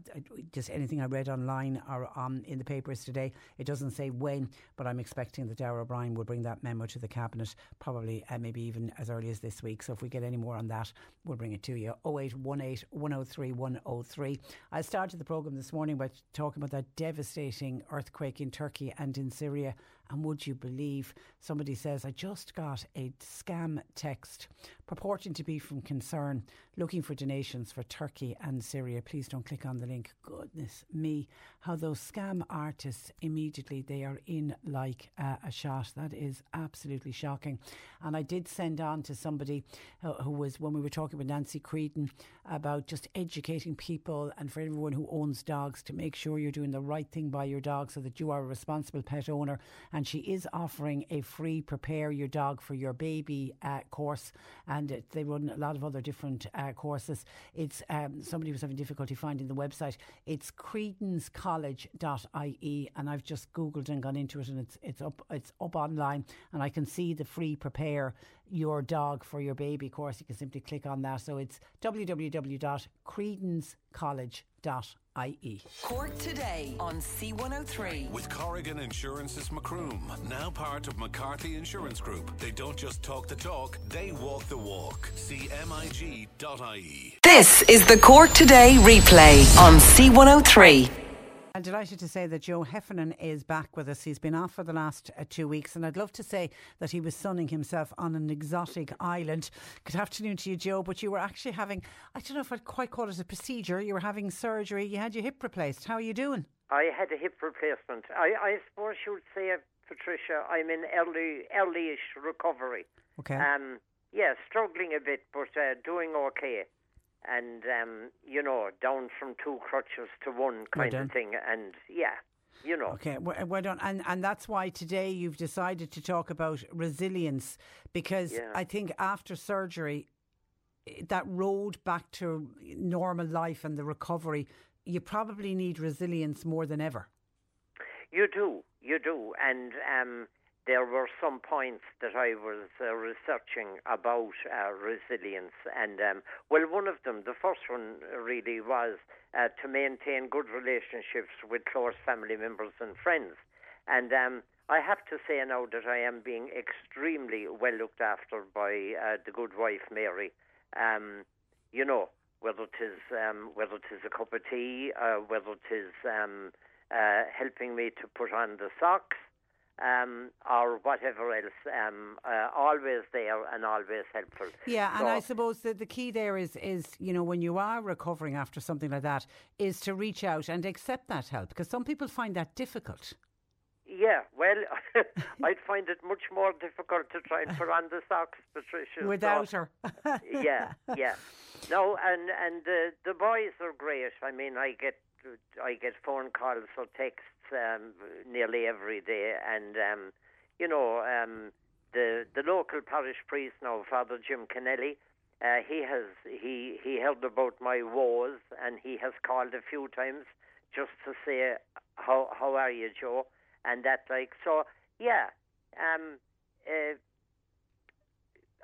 just anything I read online or um, in the papers today, it doesn't say when, but I'm expecting that Darragh O'Brien will bring that memo to the Cabinet probably uh, maybe even as early as this week. So if we get any more on that, we'll bring it to you. 0818 103 103. I started the programme this morning by talking about that devastating earthquake in Turkey and in Syria. And would you believe somebody says, I just got a scam text purporting to be from Concern looking for donations for Turkey and Syria. Please don't click on the link. Goodness me, how those scam artists immediately they are in like uh, a shot. That is absolutely shocking. And I did send on to somebody who, who was when we were talking with Nancy Creedon about just educating people and for everyone who owns dogs to make sure you're doing the right thing by your dog so that you are a responsible pet owner. And she is offering a free prepare your dog for your baby uh, course, and it, they run a lot of other different. Uh, courses. It's um, somebody was having difficulty finding the website. It's creedonscollege.ie, and I've just googled and gone into it, and it's it's up it's up online, and I can see the free prepare your dog for your baby course. You can simply click on that. So it's www.creedonscollege.ie ie. Cork today on C103. With Corrigan Insurance's Macroom, now part of McCarthy Insurance Group. They don't just talk the talk, they walk the walk. CMIG.ie. This is the Cork Today replay on C103. I'm delighted to say that Joe Heffernan is back with us. He's been off for the last uh, two weeks, and I'd love to say that he was sunning himself on an exotic island. Good afternoon to you, Joe. But you were actually having, I don't know if I'd quite call it a procedure. You were having surgery. You had your hip replaced. How are you doing? I had a hip replacement. I, I suppose you would say, Patricia, I'm in early, early-ish recovery. Okay. Um, yeah, struggling a bit, but uh, doing okay. And um, you know, down from two crutches to one kind done. of thing. And yeah, you know. Okay, well, well done. And, and that's why today you've decided to talk about resilience because Yeah. I think after surgery, that road back to normal life and the recovery, you probably need resilience more than ever. You do, you do, and um, there were some points that I was uh, researching about uh, resilience, and um, well, one of them, the first one, really was uh, to maintain good relationships with close family members and friends, and um, I have to say now that I am being extremely well looked after by uh, the good wife Mary. Um, you know, whether it is um, whether it is a cup of tea, uh, whether it is um, uh, helping me to put on the socks, um, or whatever else. Um, uh, always there and always helpful. Yeah, and So- I suppose that the key there is is you know when you are recovering after something like that is to reach out and accept that help because some people find that difficult. Yeah, well, I'd find it much more difficult to try and put on the socks, Patricia. so- Without her. yeah, yeah. No, and and the the boys are great. I mean, I get I get phone calls or texts um, nearly every day, and um, you know, um, the the local parish priest now, Father Jim Kennelly. Uh, he has he he heard about my woes, and he has called a few times just to say how how are you, Joe, and that like so. Yeah, um, uh,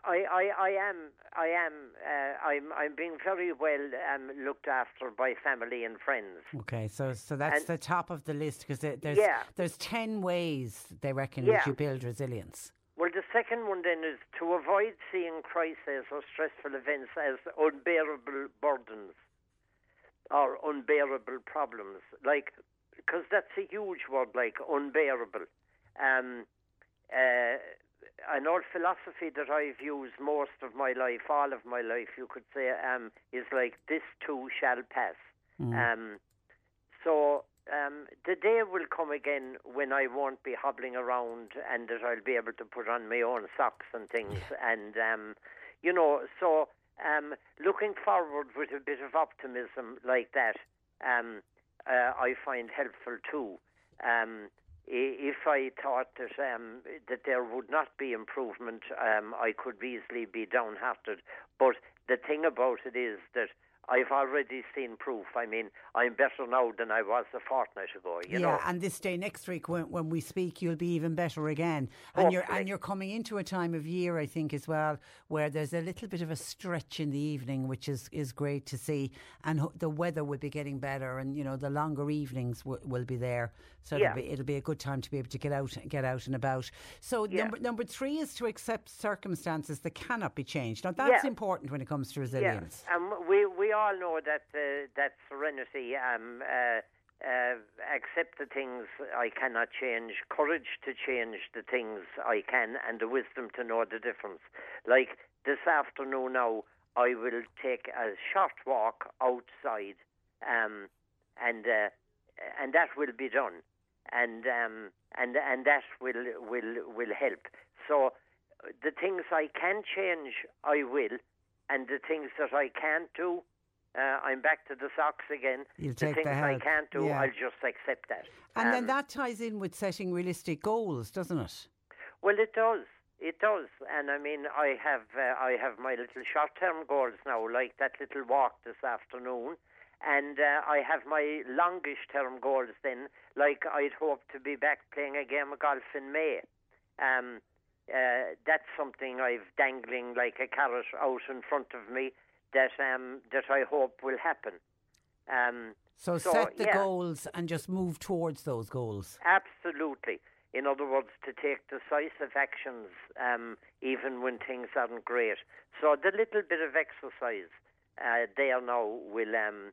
I, I, I am, I am, uh, I'm, I'm being very well um, looked after by family and friends. Okay, so so that's And- the top of the list because there's Yeah. there's ten ways they reckon Yeah. that you build resilience. Well, the second one then is to avoid seeing crises or stressful events as unbearable burdens or unbearable problems. Like, because that's a huge word, like unbearable. Um, uh, an old philosophy that I've used most of my life, all of my life, you could say, um, is like this too shall pass. Um, so um, the day will come again when I won't be hobbling around and that I'll be able to put on my own socks and things. And, um, you know, so um, looking forward with a bit of optimism like that, um, uh, I find helpful too. Um, if I thought that um, that there would not be improvement, um, I could easily be downhearted. But the thing about it is that I've already seen proof. I mean, I'm better now than I was a fortnight ago. You yeah, know. and this day next week when, when we speak, you'll be even better again. And you're and you're coming into a time of year, I think, as well, where there's a little bit of a stretch in the evening, which is, is great to see. And ho- the weather will be getting better, and you know the longer evenings w- will be there. So Yeah. it'll be it'll be a good time to be able to get out get out and about. So Yeah. number number three is to accept circumstances that cannot be changed. Now that's Yeah. important when it comes to resilience. Yeah, um, we we all know that uh, that serenity, um, uh, uh, accept the things I cannot change, courage to change the things I can, and the wisdom to know the difference. Like this afternoon now, I will take a short walk outside, um, and uh, and that will be done, and um, and and that will will will help. So the things I can change, I will, and the things that I can't do, uh, I'm back to the socks again. You'll the take things the I can't do, yeah. I'll just accept that. And then Um, that ties in with setting realistic goals, doesn't it? Well, it does. It does, and I mean, I have uh, I have my little short-term goals now, like that little walk this afternoon, and uh, I have my longish-term goals then, like I'd hope to be back playing a game of golf in May. Um, uh, that's something I've dangling like a carrot out in front of me that um, that I hope will happen. Um, So, set the yeah, goals and just move towards those goals. Absolutely. In other words, to take decisive actions um, even when things aren't great. So the little bit of exercise uh, there now will, um,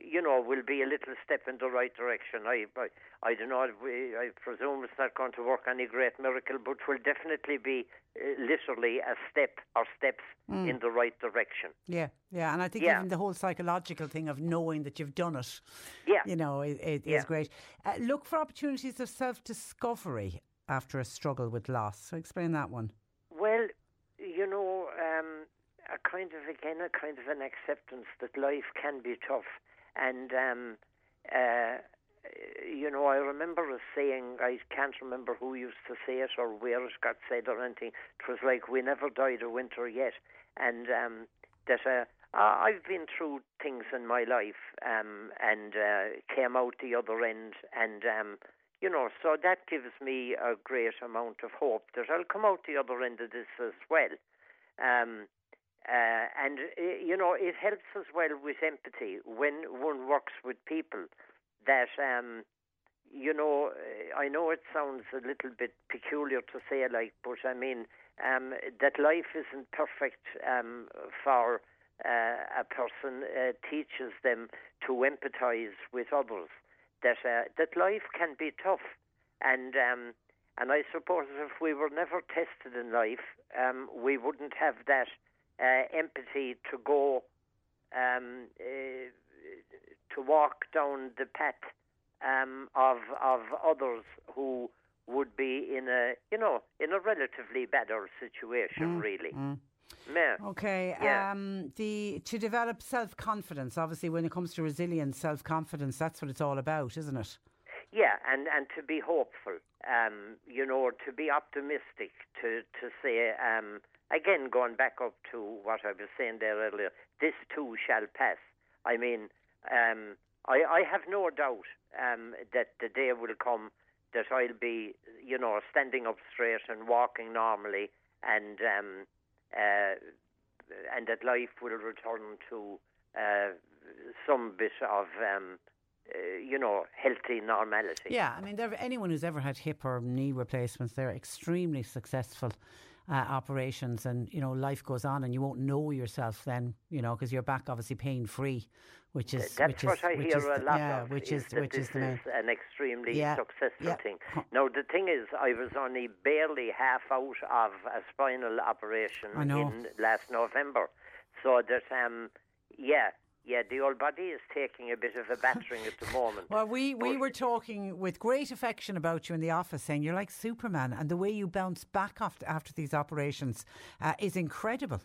you know, will be a little step in the right direction. I, I, I don't know. we- I presume it's not going to work any great miracle, but will definitely be uh, literally a step or steps Mm. in the right direction. Yeah, yeah, and I think Yeah. even the whole psychological thing of knowing that you've done it, yeah, you know, it, it Yeah. is great. Uh, look for opportunities of self-discovery after a struggle with loss. So explain that one. Well, you know, um, a kind of again a kind of an acceptance that life can be tough, and um, uh, you know, I remember a saying. I can't remember who used to say it or where it got said or anything. It was like, "We never died of winter yet," and um, that. Uh, I've been through things in my life um, and uh, came out the other end, and um, you know, so that gives me a great amount of hope that I'll come out the other end of this as well. Um, uh, and uh, you know, it helps as well with empathy when one works with people. That um, you know, uh, I know it sounds a little bit peculiar to say like, but I mean um, that life isn't perfect um, for uh, a person. Uh, teaches them to empathise with others. That uh, that life can be tough, and um, and I suppose if we were never tested in life, um, we wouldn't have that uh, empathy to go um, uh, to walk down the path um, of of others who would be in a you know in a relatively better situation, Mm, really. mm. Yeah. Okay. Yeah. Um, the to develop self confidence. Obviously, when it comes to resilience, self confidence. That's what it's all about, isn't it? Yeah, and, and to be hopeful, um, you know, to be optimistic, to to say, um, again, going back up to what I was saying there earlier, this too shall pass. I mean, um, I, I have no doubt um, that the day will come that I'll be, you know, standing up straight and walking normally, and um, uh, and that life will return to uh, some bit of. Um, uh, you know, healthy normality. Yeah, I mean, there, anyone who's ever had hip or knee replacements, they're extremely successful uh, operations, and you know, life goes on, and you won't know yourself then, you know, because you're back obviously pain free, which is That's which what is, I which hear is a lot yeah, of. which is, is which is the an extremely Yeah, successful yeah. thing. Now the thing is, I was only barely half out of a spinal operation in last November, so that um, yeah, yeah, the old body is taking a bit of a battering at the moment. Well, we, we were talking with great affection about you in the office, saying you're like Superman, and the way you bounce back after, after these operations uh, is incredible.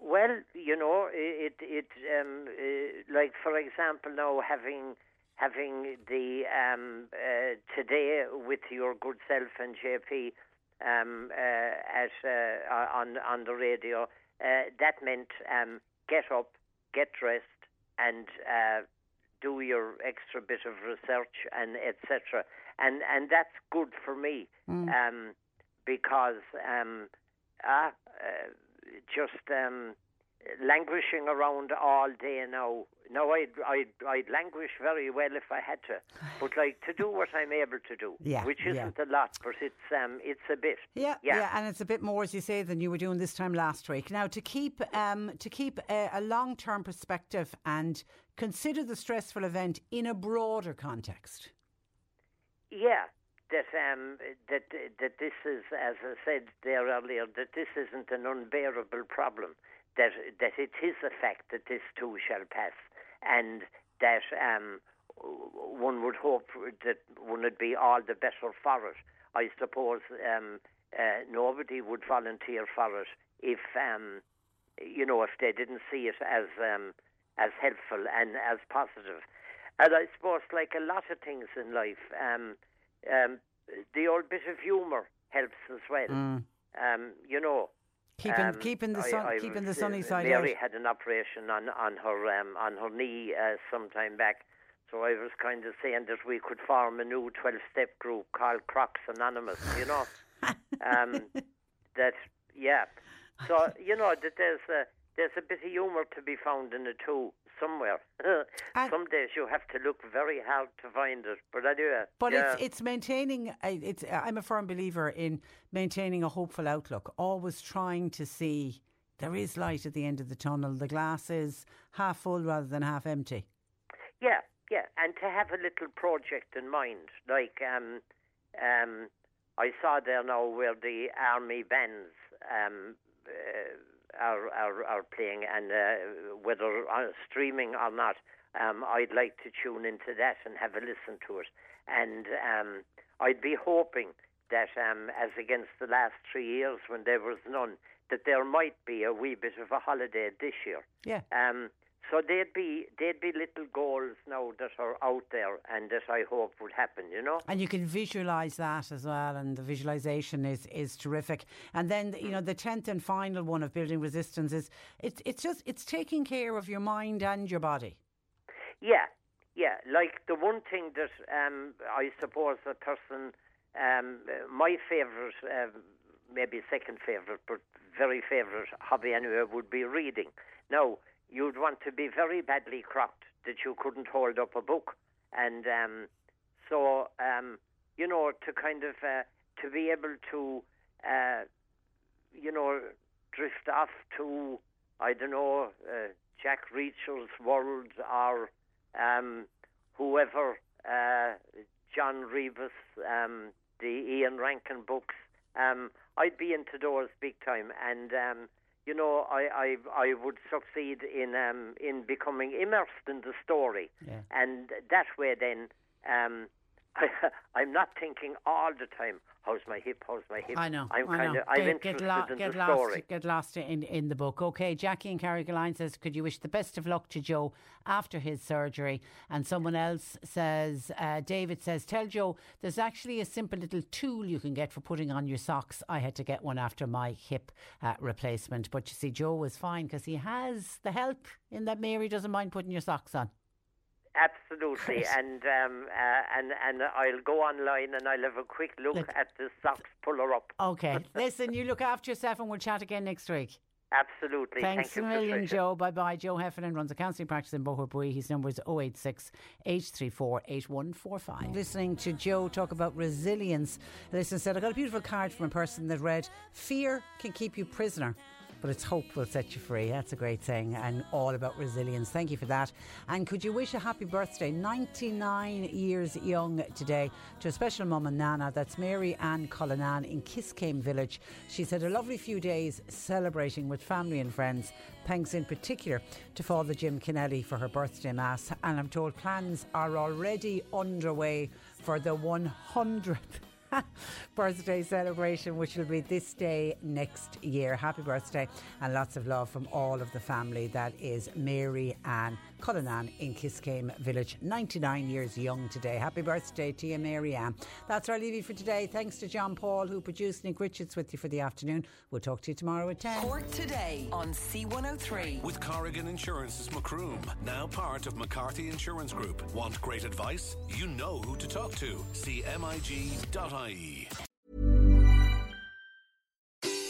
Well, you know, it it um, uh, like for example now having having the um, uh, today with your good self and JP um, uh, at uh, on on the radio, uh, that meant um, get up, get dressed, and uh, do your extra bit of research and etc. And and that's good for me Mm. um, because um, uh, uh, just um, languishing around all day now. Now I'd, I'd I'd languish very well if I had to, but like to do what I'm able to do, Yeah, which isn't a lot, but it's um it's a bit. Yeah, yeah, yeah. and it's a bit more, as you say, than you were doing this time last week. Now, to keep um, to keep a, a long term perspective and consider the stressful event in a broader context. Yeah, that um that that this is, as I said there earlier, that this isn't an unbearable problem. That that it is a fact that this too shall pass, and that um one would hope that one would be all the better for it. I suppose um uh, nobody would volunteer for it if um you know if they didn't see it as um as helpful and as positive. And I suppose, like a lot of things in life, um, um, the old bit of humour helps as well. Mm. Um, you know, Keeping um, keeping the sun I keeping the sunny uh, side Mary out. had an operation on on her um, on her knee uh, some time back, so I was kind of saying that we could form a new twelve step group called Crocs Anonymous. You know, um, that yeah. So you know that there's a there's a bit of humour to be found in it too, somewhere. Some days you have to look very hard to find it, but I anyway. But yeah. it's it's maintaining. It's I'm a firm believer in maintaining a hopeful outlook. Always trying to see there is light at the end of the tunnel. The glass is half full rather than half empty. Yeah, yeah, and to have a little project in mind, like um, um, I saw there now where the army bands um, uh, are, are are playing, and uh, whether uh, streaming or not, um, I'd like to tune into that and have a listen to it, and um, I'd be hoping that, um, as against the last three years when there was none, that there might be a wee bit of a holiday this year. Yeah. Um, so there'd be they'd be little goals now that are out there and that I hope would happen, you know. And you can visualise that as well, and the visualisation is, is terrific. And then you know the tenth and final one of building resistance is it's it's just it's taking care of your mind and your body. Yeah, yeah. Like the one thing that um, I suppose a person, um, my favourite, uh, maybe second favourite, but very favourite hobby anyway, would be reading. Now, you'd want to be very badly crocked that you couldn't hold up a book. And um, so, um, you know, to kind of, uh, to be able to, uh, you know, drift off to, I don't know, uh, Jack Reacher's world or um, whoever, uh, John Rebus, um, the Ian Rankin books. Um, I'd be into those big time, and um, you know, I, I I would succeed in um, in becoming immersed in the story, Yeah. and that way then. Um, I'm not thinking all the time. How's my hip? How's my hip? I know. I'm I kind know. of. I'm get, interested get, lo- in get lost, story. Get lost in, in the book. Okay, Jackie and Carrie Carrigaline says, could you wish the best of luck to Joe after his surgery? And someone else says, uh, David says, tell Joe there's actually a simple little tool you can get for putting on your socks. I had to get one after my hip uh, replacement. But you see, Joe was fine because he has the help in that Mary doesn't mind putting your socks on. Absolutely, Great. and um, uh, and and I'll go online and I'll have a quick look Look. at the socks puller up. Okay, listen, you look after yourself and we'll chat again next week. Absolutely. Thanks Thank a million, Joe. Bye bye. Joe Heffernan runs a counselling practice in Boherbue. His number is 086 834 8145. Listening to Joe talk about resilience. Listen said, I got a beautiful card from a person that read, Fear can keep you prisoner. But it's hope will set you free. That's a great thing and all about resilience. Thank you for that. And could you wish a happy birthday, 99 years young today, to a special mum and nana. That's Mary Ann Cullinan in Kiskeam Village. She's had a lovely few days celebrating with family and friends. Thanks in particular to Father Jim Kennelly for her birthday mass. And I'm told plans are already underway for the 100th birthday celebration, which will be this day next year. Happy birthday and lots of love from all of the family. That is Mary Ann Cullinan in Kiskeam Village, 99 years young today. Happy birthday to you, Mary Ann. That's our leaving for today. Thanks to John Paul, who produced Nick Richards with you for the afternoon. We'll talk to you tomorrow at 10. Cork today on C103. With Corrigan Insurance's Macroom, now part of McCarthy Insurance Group. Want great advice? You know who to talk to. CMIG.ie.